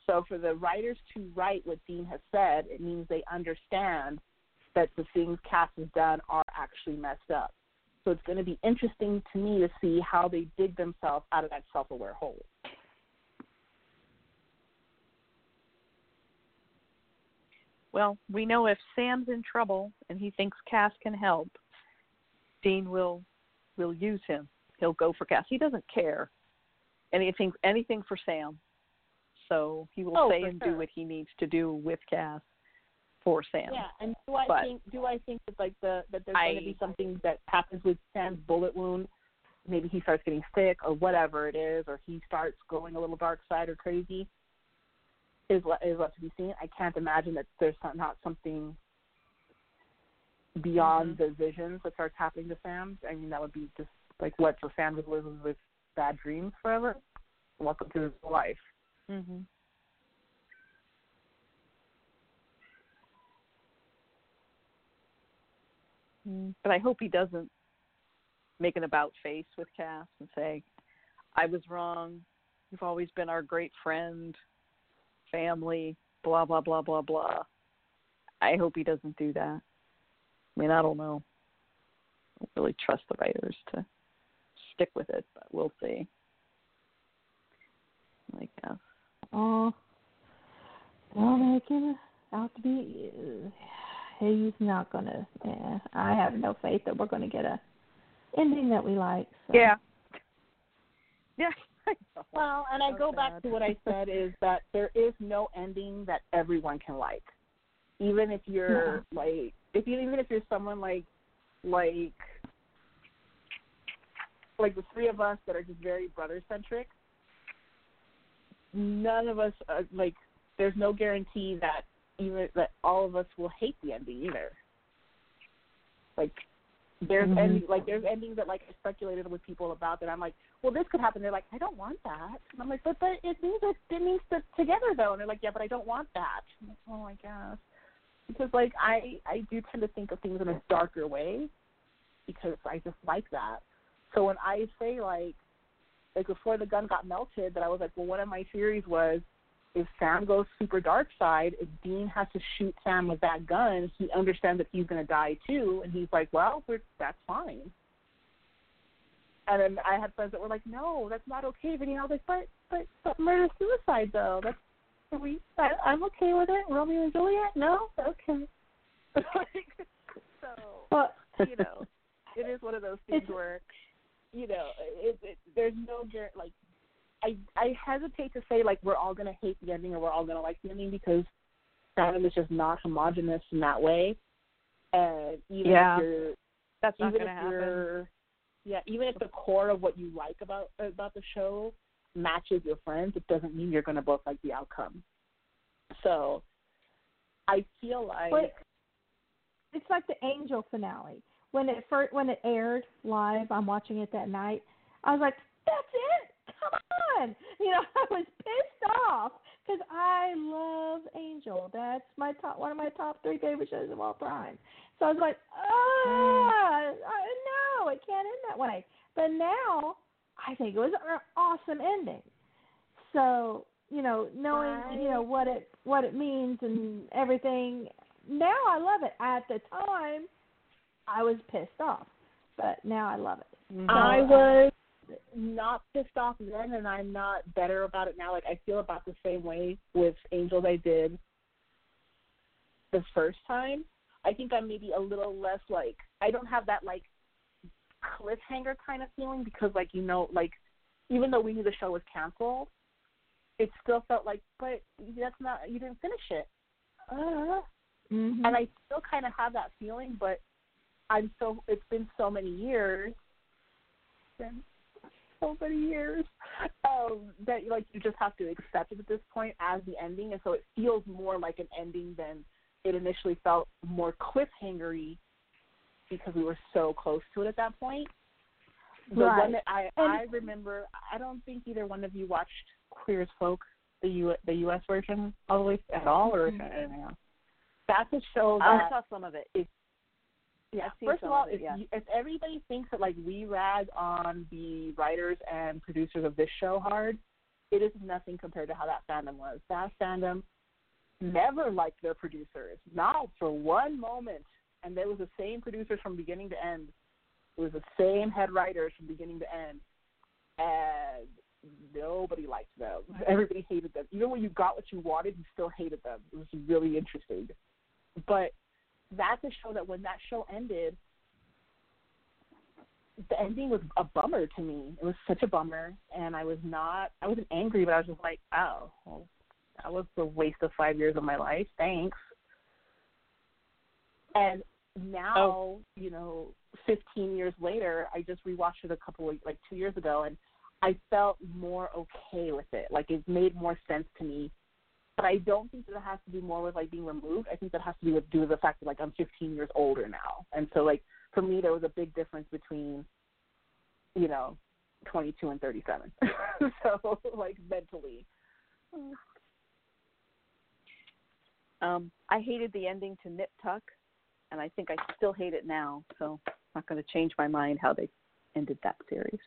So for the writers to write what Dean has said, it means they understand that the things Cass has done are actually messed up. So it's going to be interesting to me to see how they dig themselves out of that self-aware hole. Well, we know if Sam's in trouble and he thinks Cass can help, Dean will will use him. He'll go for Cass. He doesn't care anything anything for Sam. So he will Oh, say and sure. do what he needs to do with Cass for Sam. Yeah, and do I But- think do I think that like the that there's I- going to be something that happens with Sam's bullet wound? Maybe he starts getting sick or whatever it is, or he starts going a little dark side or crazy. Is le- is left to be seen. I can't imagine that there's not- not something beyond mm-hmm. the visions that starts happening to Sam. I mean, that would be just like what so Sam just lives with bad dreams forever. Welcome to his life. Mhm. Mm, But I hope he doesn't make an about face with Cass and say, "I was wrong. You've always been our great friend, family, blah blah blah blah blah." I hope he doesn't do that. I mean, I don't know. I don't really trust the writers to stick with it, but we'll see. I guess. Oh, don't make him out to be. uh, He's not gonna. Yeah, I have no faith that we're gonna get a ending that we like. So. Yeah. Yeah. Well, and I So go back to what I said is that there is no ending that everyone can like. Even if you're like if you even if you're someone like like like the three of us that are just very brother centric, none of us are like there's no guarantee that even that all of us will hate the ending either. Like there's Mhm. ending like there's endings that like I speculated with people about that I'm like, well this could happen. They're like, I don't want that. And I'm like, but but it means that it means that together though and they're like, Yeah, but I don't want that. I'm like, oh I guess. Because like I I do tend to think of things in a darker way because I just like that. So when I say like like before the gun got melted that I was like, Well one of my theories was if Sam goes super dark side, if Dean has to shoot Sam with that gun, he understands that he's going to die too, and he's like, "Well, we're, that's fine." And then I had friends that were like, "No, that's not okay." Vinny, I was like, "But, but, but murder suicide though. That's are we. I, I'm okay with it. Romeo and Juliet. No, okay." like, so Well, you know, it is one of those things where, you know, it, it, there's no like, I I hesitate to say like we're all gonna hate the ending or we're all gonna like the ending because fandom is just not homogenous in that way, and even Yeah. if you're That's not even going to if happen. you're yeah even if the core of what you like about about the show matches your friends, it doesn't mean you're gonna both like the outcome. So, I feel like But it's like the Angel finale. When it first, when it aired live, I'm watching it that night. I was like, that's it. Come on. You know, I was pissed off because I love Angel. That's my top, one of my top three favorite shows of all time. So I was like, ah, no, it can't end that way. But now I think it was an awesome ending. So you know, knowing you know what it what it means and everything. Now I love it. At the time, I was pissed off, but now I love it. So, I was not pissed off then, and I'm not better about it now. Like I feel about the same way with Angels I did the first time. I think I'm maybe a little less like I don't have that like cliffhanger kind of feeling because like you know like even though we knew the show was canceled, it still felt like but that's not you didn't finish it. Uh, mm-hmm. And I still kind of have that feeling, but I'm so it's been so many years. Been so many years um, that like you just have to accept it at this point as the ending, and so it feels more like an ending than it initially felt more cliffhangery because we were so close to it at that point. The right. one that I I remember, I don't think either one of you watched Queer as Folk, the U the U.S. version, all the way at all, or Mm-hmm. anything else. That's a show that I saw some of it. is yeah. First of all, of it, if, yeah. if everybody thinks that like we rag on the writers and producers of this show hard, it is nothing compared to how that fandom was. That fandom never liked their producers, not for one moment. And there was the same producers from beginning to end. It was the same head writers from beginning to end, and nobody liked them. Everybody hated them. Even when you got what you wanted, you still hated them. It was really interesting. But that's a show that when that show ended, the ending was a bummer to me. It was such a bummer, and I was not. I wasn't angry, but I was just like, oh, well, that was a waste of five years of my life. Thanks. And now, Oh. you know, 15 years later, I just rewatched it a couple of like two years ago, and I felt more okay with it. Like it made more sense to me. But I don't think that it has to do more with like being removed. I think that has to do with do with the fact that like I'm 15 years older now, and so like for me there was a big difference between, you know, 22 and 37. so like mentally. Um, I hated the ending to Nip Tuck, and I think I still hate it now. So I'm not going to change my mind how they ended that series.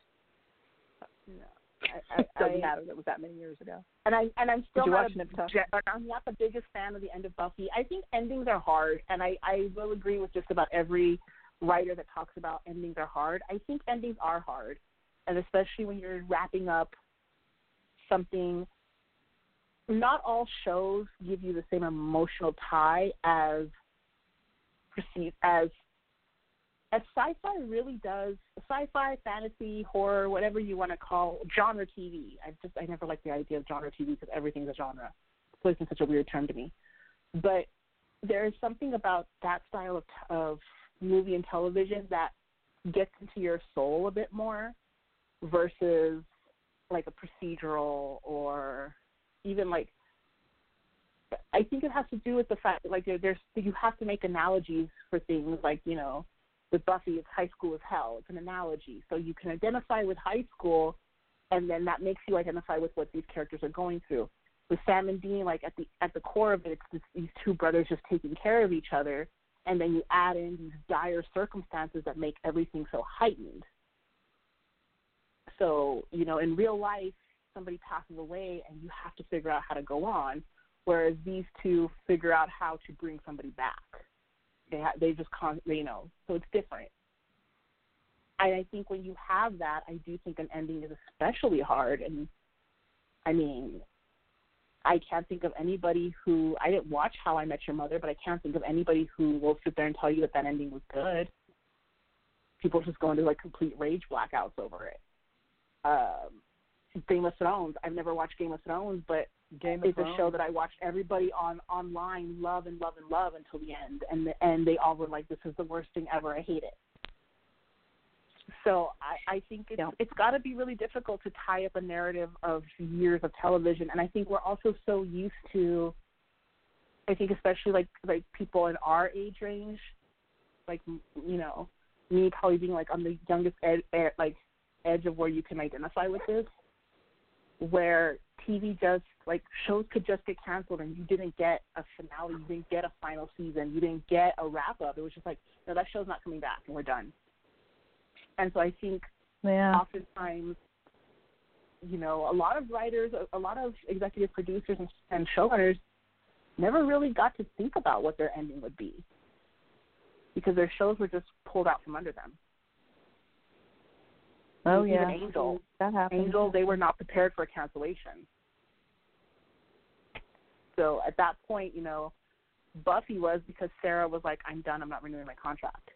I, It doesn't I, matter. That it was that many years ago. and I and I'm still not a, Nip Tuck? ge- I'm not the biggest fan of the end of Buffy. I think endings are hard, and I I will agree with just about every writer that talks about endings are hard. I think endings are hard, and especially when you're wrapping up something. Not all shows give you the same emotional tie as perceived as sci-fi really does sci-fi fantasy horror whatever you want to call genre tv i just i never liked the idea of genre tv because everything's a genre. It's always been such a weird term to me. But there is something about that style of, of movie and television that gets into your soul a bit more versus like a procedural or even like I think it has to do with the fact that like there, there's you have to make analogies for things like you know with Buffy it's high school is hell. It's an analogy. So you can identify with high school and then that makes you identify with what these characters are going through. With Sam and Dean like at the at the core of it it's this, these two brothers just taking care of each other and then you add in these dire circumstances that make everything so heightened. So you know in real life somebody passes away and you have to figure out how to go on whereas these two figure out how to bring somebody back they ha- they just con you know. So it's different. And i think when you have that i do think an ending is especially hard. And i mean i can't think of anybody who i didn't watch how i met your mother but i can't think of anybody who will sit there and tell you that that ending was good. People just go into like complete rage blackouts over it. Um Game of Thrones. I've never watched Game of Thrones, but Game of it's Thrones. a show that I watched everybody on online love and love and love until the end, and the, and they all were like, "This is the worst thing ever. I hate it." So I, I think it's, Yeah. it's got to be really difficult to tie up a narrative of years of television, and I think we're also so used to. I think especially like like people in our age range, like you know, me probably being like on the youngest ed, ed, like edge of where you can identify with this, where TV just like shows could just get canceled and you didn't get a finale, you didn't get a final season, you didn't get a wrap up. It was just like, no, that show's not coming back and we're done. And so I think yeah. oftentimes, you know, a lot of writers, a, a lot of executive producers and, and showrunners never really got to think about what their ending would be because their shows were just pulled out from under them. Oh Even yeah, Angel, that happened. Angel, they were not prepared for cancellation. So at that point, you know, Buffy was because Sarah was like, "I'm done. I'm not renewing my contract,"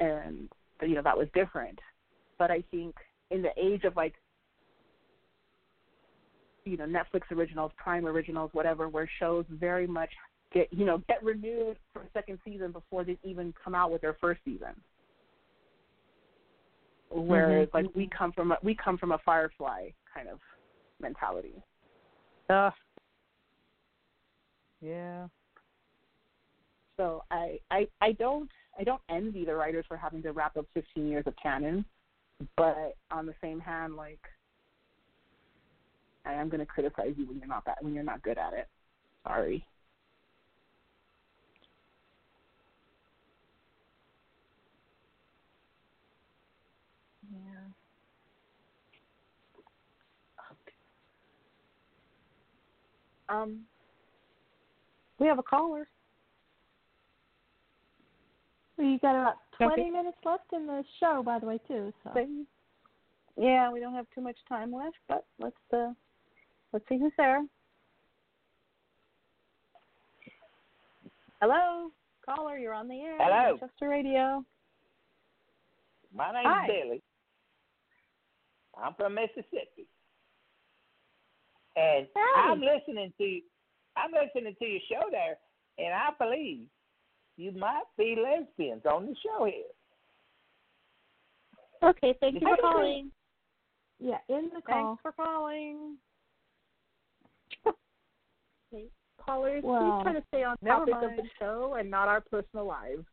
and you know that was different. But I think in the age of like, you know, Netflix originals, Prime originals, whatever, where shows very much get you know get renewed for a second season before they even come out with their first season. Whereas Mm-hmm. like we come from a, we come from a Firefly kind of mentality. Ugh. Yeah. So I, I I don't I don't envy the writers for having to wrap up 15 years of canon, but on the same hand, like I am going to criticize you when you're not that when you're not good at it. Sorry. Um, we have a caller. Well, you got about 20 Okay. minutes left in the show, by the way, too. So Yeah, we don't have too much time left, but let's uh, let's see who's there. Hello, caller, you're on the air. Hello. Winchester Radio. My name's Hi. Billy. I'm from Mississippi. And I'm listening to I'm listening to your show there and I believe you might be lesbians on the show here. Okay, thank you for Okay. calling. yeah, in the call. Thanks for calling. okay. Callers, Well, please try to stay on never topic of the show and not our personal lives.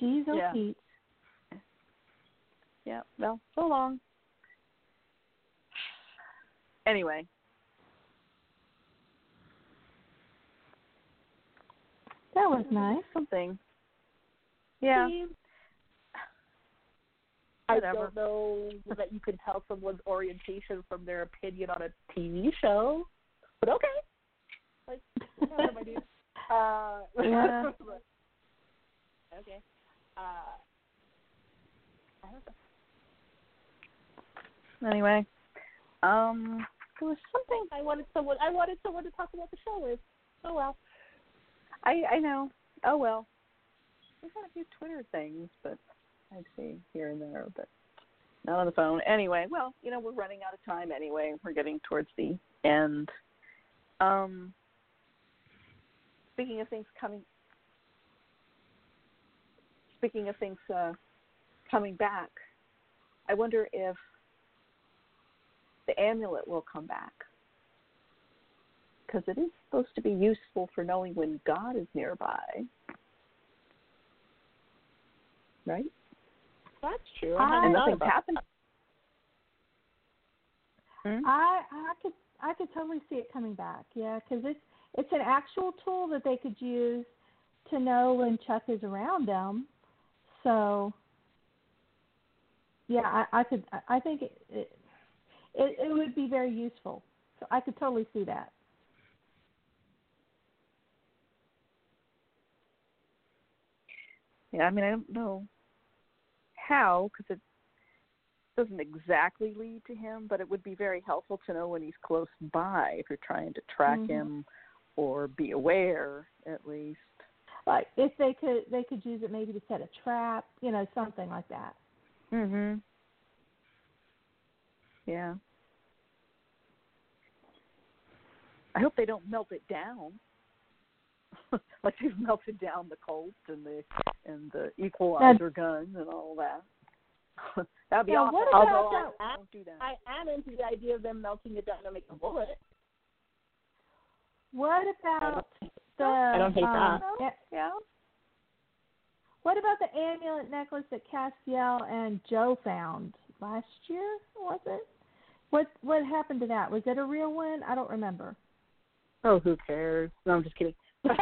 Jeez, oh Yeah. Pete. Yeah, well, so long. Anyway, That was nice. something. Yeah. I don't know that you can tell someone's orientation from their opinion on a TV show, but okay. Like, whatever, dude. Uh, Yeah. okay. Uh, I don't know. Anyway, um, there was something I wanted someone. I wanted someone to talk about the show with. Oh well. I I know. Oh well. We've had a few Twitter things, but I see here and there, but not on the phone. Anyway, well, you know, we're running out of time anyway. We're getting towards the end. Um speaking of things coming speaking of things uh coming back, I wonder if the amulet will come back because it is supposed to be useful for knowing when God is nearby. Right? That's true. I- hadn't And thought nothing's happened. Hmm? I I could I could totally see it coming back. Yeah, because it's it's an actual tool that they could use to know when Chuck is around them. So yeah, I, I could I- I think it, it it it would be very useful. So I could totally see that. Yeah, I mean, I don't know how because it doesn't exactly lead to him, but it would be very helpful to know when he's close by if you're trying to track Mhm. him or be aware at least. Like if they could they could use it maybe to set a trap, you know, something like that. Mhm. Yeah. I hope they don't melt it down. like they've melted down the Colt and the and the equalizer gun and all that. That'd be Yeah, awesome. what about Although that- I don't do that. I am into the idea of them melting it down to make a bullet. What about the I don't hate um, that. a- yeah. What about the amulet necklace that Castiel and Jo found last year? Was it? What what happened to that? Was it a real one? I don't remember. Oh, who cares? No, I'm just kidding.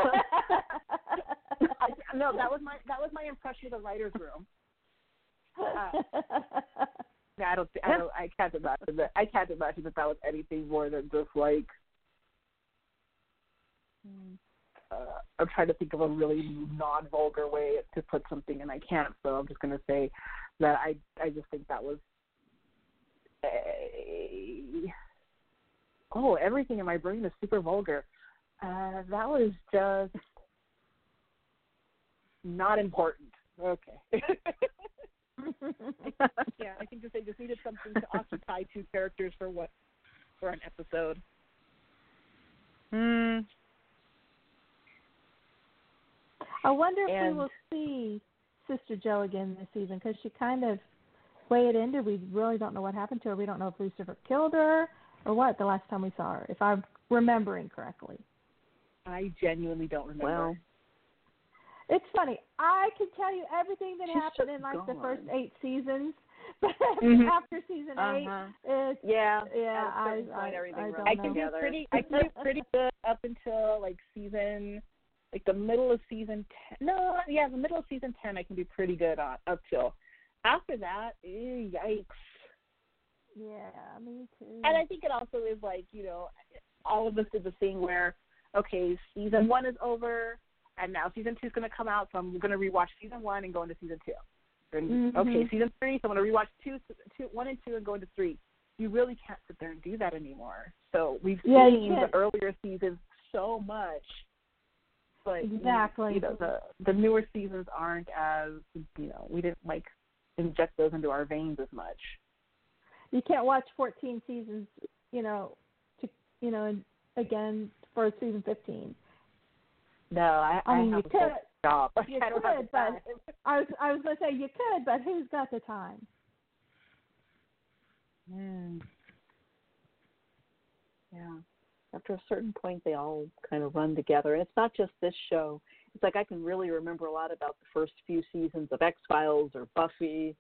No, that was my that was my impression of the writers' room. Uh, I don't, I don't, I can't imagine that. I can't imagine that that was anything more than just like. Uh, I'm trying to think of a really non-vulgar way to put something, and I can't. So I'm just going to say that I, I just think that was. A, oh, everything in my brain is super vulgar. Uh, that was just not important. Okay. yeah, I think that they just needed something to occupy two characters for what for an episode. Hmm. I wonder if And- we will see Sister Jo again this season because she kind of way it ended. We really don't know what happened to her. We don't know if Lucifer killed her or what. The last time we saw her, if I'm remembering correctly. I genuinely don't remember. Well, It's funny. I can tell you everything that She's happened in like the first eight seasons, but Mhm. after season eight, Uh-huh. it's yeah. yeah. At a I certain point, I, everything I runs I can do pretty. I can do pretty good up until like season, like the middle of season ten. No, yeah, the middle of season ten. I can do pretty good on up till. After that, eh, yikes. Yeah, me too. And I think it also is like you know, all of us did the thing where, okay, season one is over, and now season two is going to come out, so I'm going to rewatch season one and go into season two. And okay, Mhm. season three, so I'm going to rewatch two, two, one and two, and go into three. You really can't sit there and do that anymore. So we've Yeah, seen the earlier seasons so much, but Exactly. you know the the newer seasons aren't as you know we didn't like inject those into our veins as much. you can't watch 14 seasons, you know, to you know, again for season 15. No, I, I mean, have you could. job. You I could, but I was I was gonna say you could, but who's got the time? Mm. Yeah. After a certain point, they all kind of run together. And it's not just this show. It's like I can really remember a lot about the first few seasons of X Files or Buffy,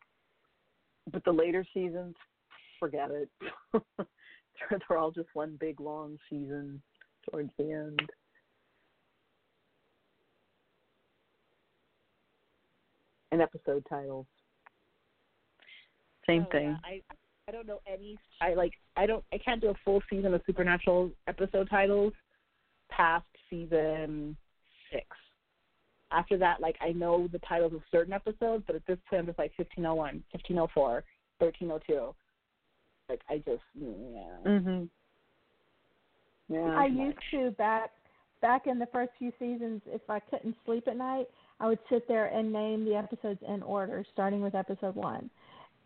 but the later seasons, forget it. they're, they're all just one big long season towards the end. And episode titles. Same Oh, thing. yeah. I I don't know any. I like. I don't. I can't do a full season of Supernatural episode titles past season six. After that, like I know the titles of certain episodes, but at this point, I'm just like 1501, 1504, 1302. Like I just yeah. Mhm. Yeah. I used to back back in the first few seasons. If I couldn't sleep at night, I would sit there and name the episodes in order, starting with episode one.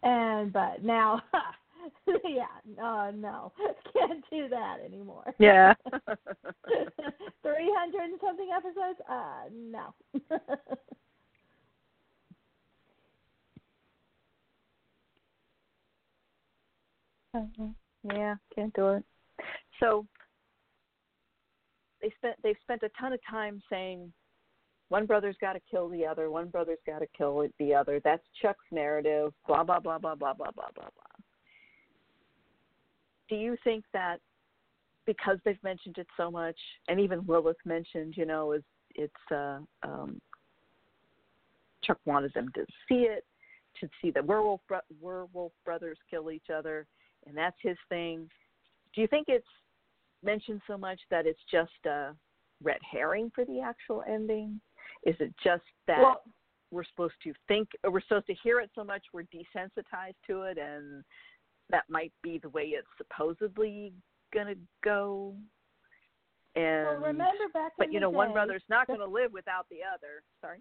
And but now, yeah, no, no, can't do that anymore. Yeah. Three hundred and something episodes? Uh, no. Yeah, can't do it. So they spent they've spent a ton of time saying one brother's got to kill the other, one brother's got to kill the other. That's Chuck's narrative. Blah blah blah blah blah blah blah blah blah. Do you think that because they've mentioned it so much, and even Lilith mentioned, you know, is it's uh, um, Chuck wanted them to see it, to see the werewolf bro- werewolf brothers kill each other, and that's his thing. Do you think it's mentioned so much that it's just a red herring for the actual ending? Is it just that Well- we're supposed to think, or we're supposed to hear it so much we're desensitized to it, and that might be the way it's supposedly gonna go? And well, remember back but you know, one brother's not going to live without the other. Sorry.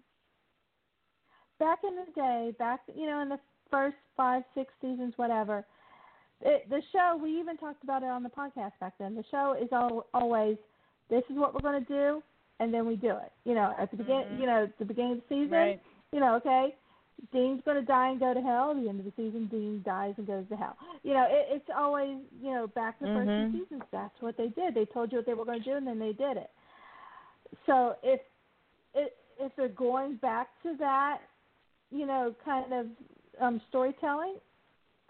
back in the day, back you know in the first five, six seasons, whatever. It, the show we even talked about it on the podcast back then. The show is al- always this is what we're going to do, and then we do it. You know, at the beginning, mm-hmm. you know, at the beginning of the season, Right. you know, okay, Dean's going to die and go to hell. At the end of the season, Dean dies and goes to hell. You know, it, it's always you know back the first Mhm. two seasons. That's what they did. They told you what they were going to do, and then they did it. So if it if they're going back to that, you know, kind of um storytelling,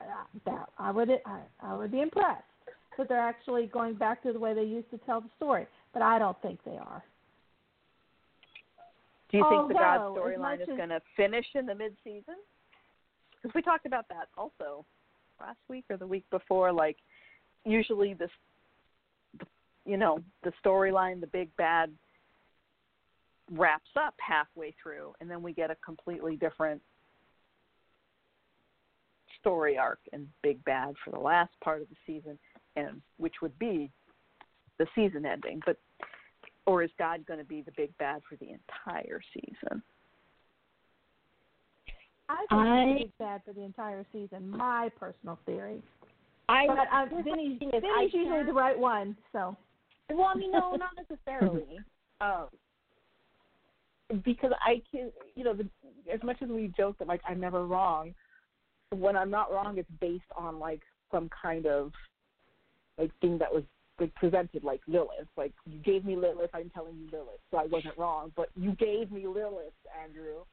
uh, that I would I, I would be impressed that they're actually going back to the way they used to tell the story. But I don't think they are. Do you think the God storyline is going to finish in the mid-season? Because we talked about that also last week or the week before. Like, usually this, you know, the storyline, the big bad, wraps up halfway through, and then we get a completely different story arc and big bad for the last part of the season, and which would be the season ending. But or is God going to be the big bad for the entire season? I think I- it's bad for the entire season. My personal theory. I But uh, here's my Vinny's, is Vinny's I usually can't- the right one. So Well, I mean, no, not necessarily. um, because I can, you know, the, as much as we joke that like I'm never wrong, when I'm not wrong, it's based on like some kind of like thing that was like presented, like Lilith. Like you gave me Lilith, I'm telling you Lilith, so I wasn't wrong. But you gave me Lilith, Andrew.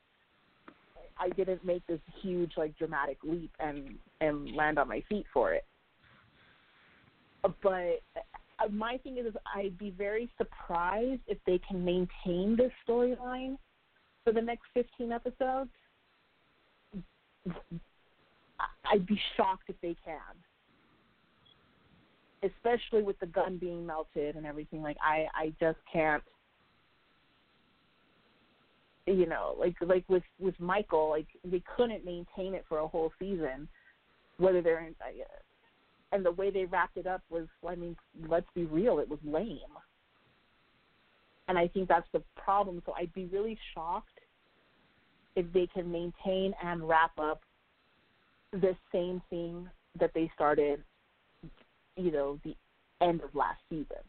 I didn't make this huge like dramatic leap and and land on my feet for it. But uh, my thing is, is I'd be very surprised if they can maintain this storyline for the next 15 episodes. I'd be shocked if they can, especially with the gun being melted and everything. Like I, I just can't. You know, like like with with Michael, like they couldn't maintain it for a whole season. Whether they're in, and the way they wrapped it up was, I mean, let's be real, it was lame. And I think that's the problem. So I'd be really shocked if they can maintain and wrap up the same thing that they started, you know, the end of last season.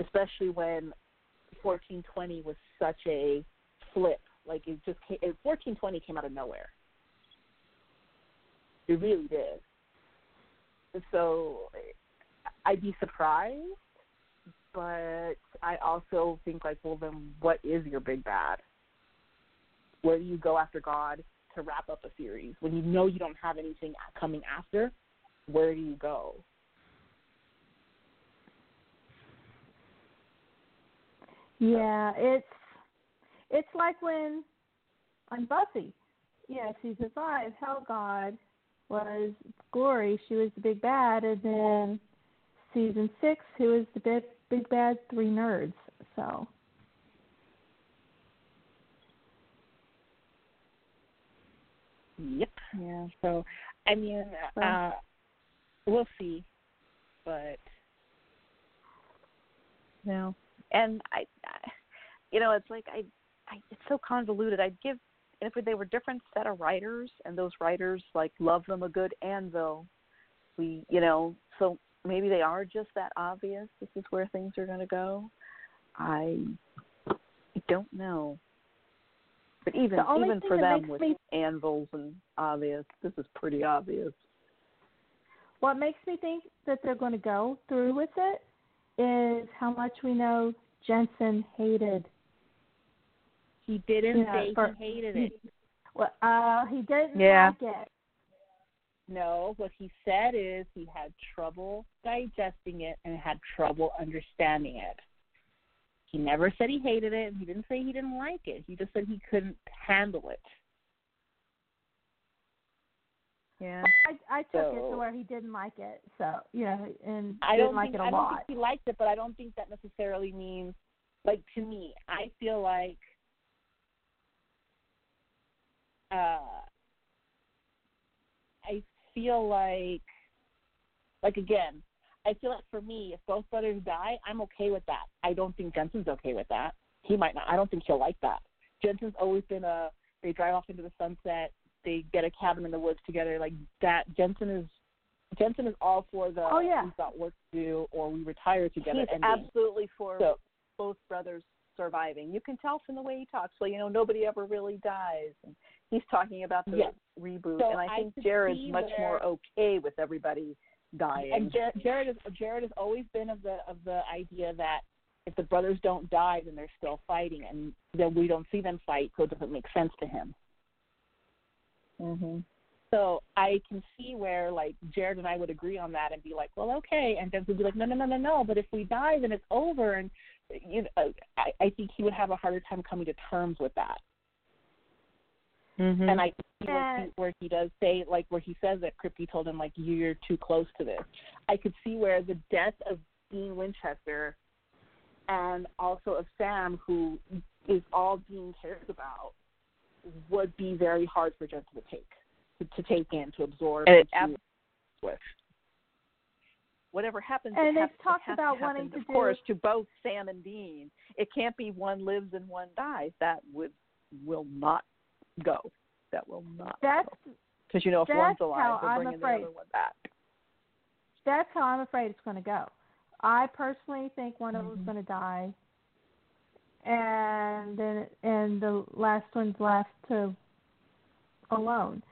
Especially when 1420 was such a flip. Like it just came, 1420 came out of nowhere. It really did. So I'd be surprised, but I also think like, well, then what is your big bad? Where do you go after God to wrap up a series when you know you don't have anything coming after? Where do you go? yeah, it's it's like when on Buffy, yeah, season five, Hell God was Glory. She was the big bad, and then season six, who was the big big bad? Three nerds. So Yep. Yeah. So, I mean, uh, we'll see, but No. And I, I you know, it's like I, I it's so convoluted. I'd give if they were different set of writers and those writers like love them a good anvil. We, you know, so maybe they are just that obvious. This is where things are going to go. I, I don't know. But even even for them with me- anvils and obvious, this is pretty obvious. What makes me think that they're going to go through with it is how much we know Jensen hated. he didn't Yeah, say for- he hated it. Well, uh, he didn't Yeah. like it. No, what he said is he had trouble digesting it and had trouble understanding it. He never said he hated it, and he didn't say he didn't like it. He just said he couldn't handle it. Yeah. I I took it to where he didn't like it. So you know, and I didn't don't like think it a I don't think he liked it, but I don't think that necessarily means like to me. I feel like uh I feel like like again, I feel like for me, if both brothers die, I'm okay with that. I don't think Jensen's okay with that. He might not. I don't think he'll like that. Jensen's always been a they drive off into the sunset, they get a cabin in the woods together, like that. Jensen is Jensen is all for the Oh, yeah. we've got work to do or we retire together He's ending. absolutely for So- both brothers surviving. You can tell from the way he talks. Well, you know, nobody ever really dies. And he's talking about the Yes. reboot, So and I I think Jared's much more okay with everybody dying. and Jared, Jared is Jared has always been of the of the idea that if the brothers don't die, then they're still fighting, and then we don't see them fight, so it doesn't make sense to him. Mhm. So I can see where like Jared and I would agree on that and be like, well, okay, and Dennis would be like, no, no, no, no, no. But if we die, then it's over, and you know, I, I think he would have a harder time coming to terms with that. Mhm. And I can see where he, where he does say like where he says that Kripke told him like you're too close to this. I could see where the death of Dean Winchester and also of Sam, who is all Dean cares about, would be very hard for Jensen to take, to, to take in, to absorb, And it and to with. whatever happens, And it has, they've talked it has about to wanting to of do- course, to both Sam and Dean. It can't be one lives and one dies. That would will not go. That will not. That's because you know if that's one's alive, they're bringing afraid. the other one back. that's how I'm afraid it's going to go. I personally think one of Mm-hmm. them's going to die, and then and the last one's left to alone,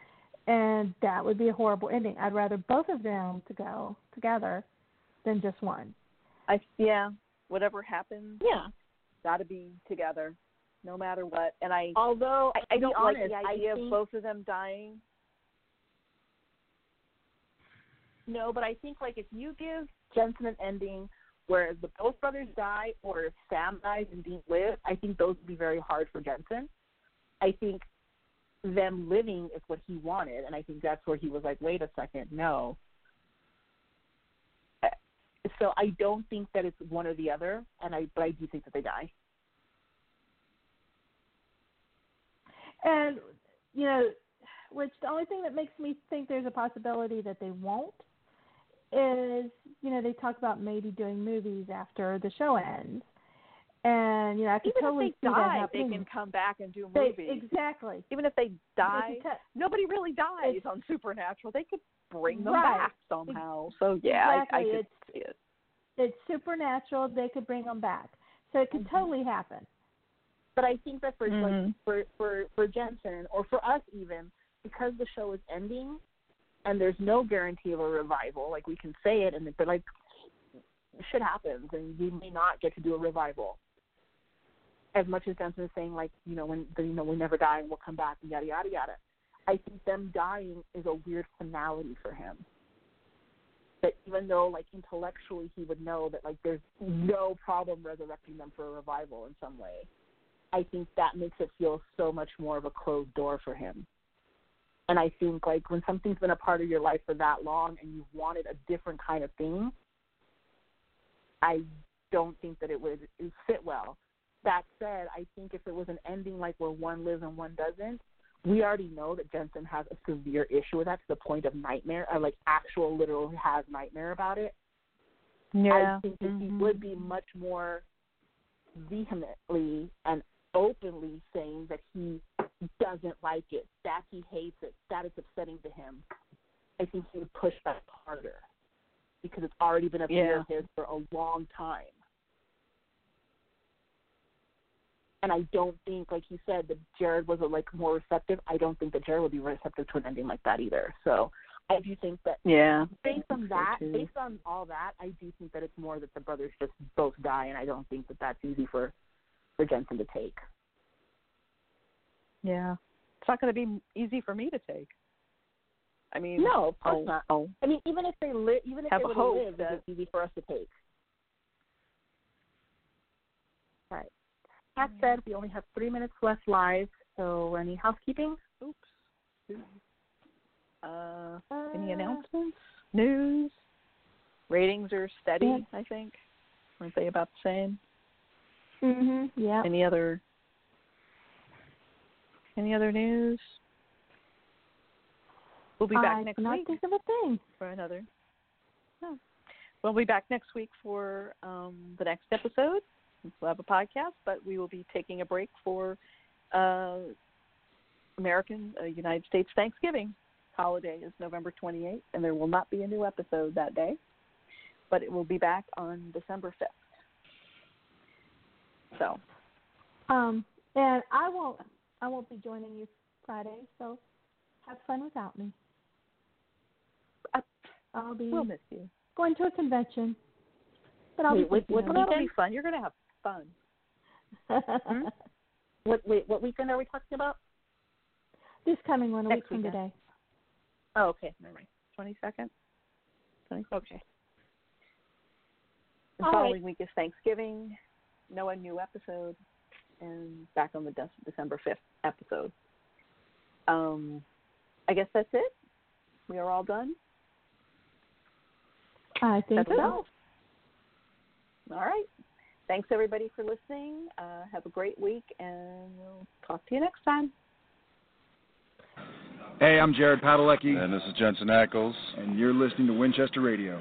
and that would be a horrible ending. I'd rather both of them to go together than just one. I yeah. Whatever happens, Yeah. got to be together, no matter what. And I Although I, I don't honest, like the idea I of both of them dying. No, but I think like if you give Jensen an ending where the both brothers die, or if Sam dies and Dean lives, I think those would be very hard for Jensen. I think them living is what he wanted, and I think that's where he was like, wait a second, no. Uh, So I don't think that it's one or the other, and I but I do think that they die. And you know, which the only thing that makes me think there's a possibility that they won't is you know they talk about maybe doing movies after the show ends, and you know I could Even totally if they die, they can come back and do They- movies. exactly. Even if they die, They could nobody really dies on Supernatural. They could bring them Right. back somehow. So yeah, I, I Exactly. could It's- see it. it's supernatural. They could bring them back, so it could totally happen. But I think that for like Mhm. for for for Jensen or for us even because the show is ending and there's no guarantee of a revival, like we can say it and but like shit happens and we may not get to do a revival. As much as Jensen is saying like you know when the, you know we never die and we'll come back and yada yada yada, I think them dying is a weird finality for him. That even though like intellectually he would know that like there's no problem resurrecting them for a revival in some way. I think that makes it feel so much more of a closed door for him. And I think like when something's been a part of your life for that long and you've wanted a different kind of thing, I don't think that it would it would fit well. That said, I think if it was an ending like where one lives and one doesn't, we already know that Jensen has a severe issue with that to the point of nightmare, or like actual literal has nightmare about it. Yeah. I think that he mm-hmm. would be much more vehemently and openly saying that he doesn't like it, that he hates it, that is upsetting to him. I think he would push back harder because it's already been fear Yeah. his for a long time. And I don't think, like you said, that Jared was a, like more receptive. I don't think that Jared would be receptive to an ending like that either. So I do think that Yeah. based on that, too. based on all that, I do think that it's more that the brothers just both die, and I don't think that that's easy for for Jensen to take. Yeah. It's not going to be easy for me to take. I mean, No, of course oh, not. Oh, I mean, even if they live, even if Have they would live, that- it's easy for us to take. Right. That said, we only have three minutes left live. So, any housekeeping? oops. Uh, any announcements? News? Ratings are steady, Yeah. I think. Aren't they about the same? Mhm. Yeah. Any other any other news? We'll be back I next cannot week think of a thing. for another. No. We'll be back next week for um, the next episode. We'll have a podcast, but we will be taking a break for uh, American uh, United States Thanksgiving holiday is November 28th, and there will not be a new episode that day, but it will be back on December 5th. So, Um, and I won't. I won't be joining you Friday, so have fun without me. I'll be we'll miss you. going to a convention, but I'll Wait, be wait, thinking what of Well, you. that'll be fun. You're going to have fun. Hmm? What wait, what weekend are we talking about? This coming one, a Next week from weekend. today. Oh, okay, never mind. Twenty second. Okay. The All following week is Thanksgiving. No a new episode, and back on the De- December fifth episode. Um, I guess that's it. We are all done. I think That's so. all. All right. Thanks everybody for listening. Uh, have a great week, and we'll talk to you next time. Hey, I'm Jared Padalecki, And this is Jensen Ackles. and you're listening to Winchester Radio.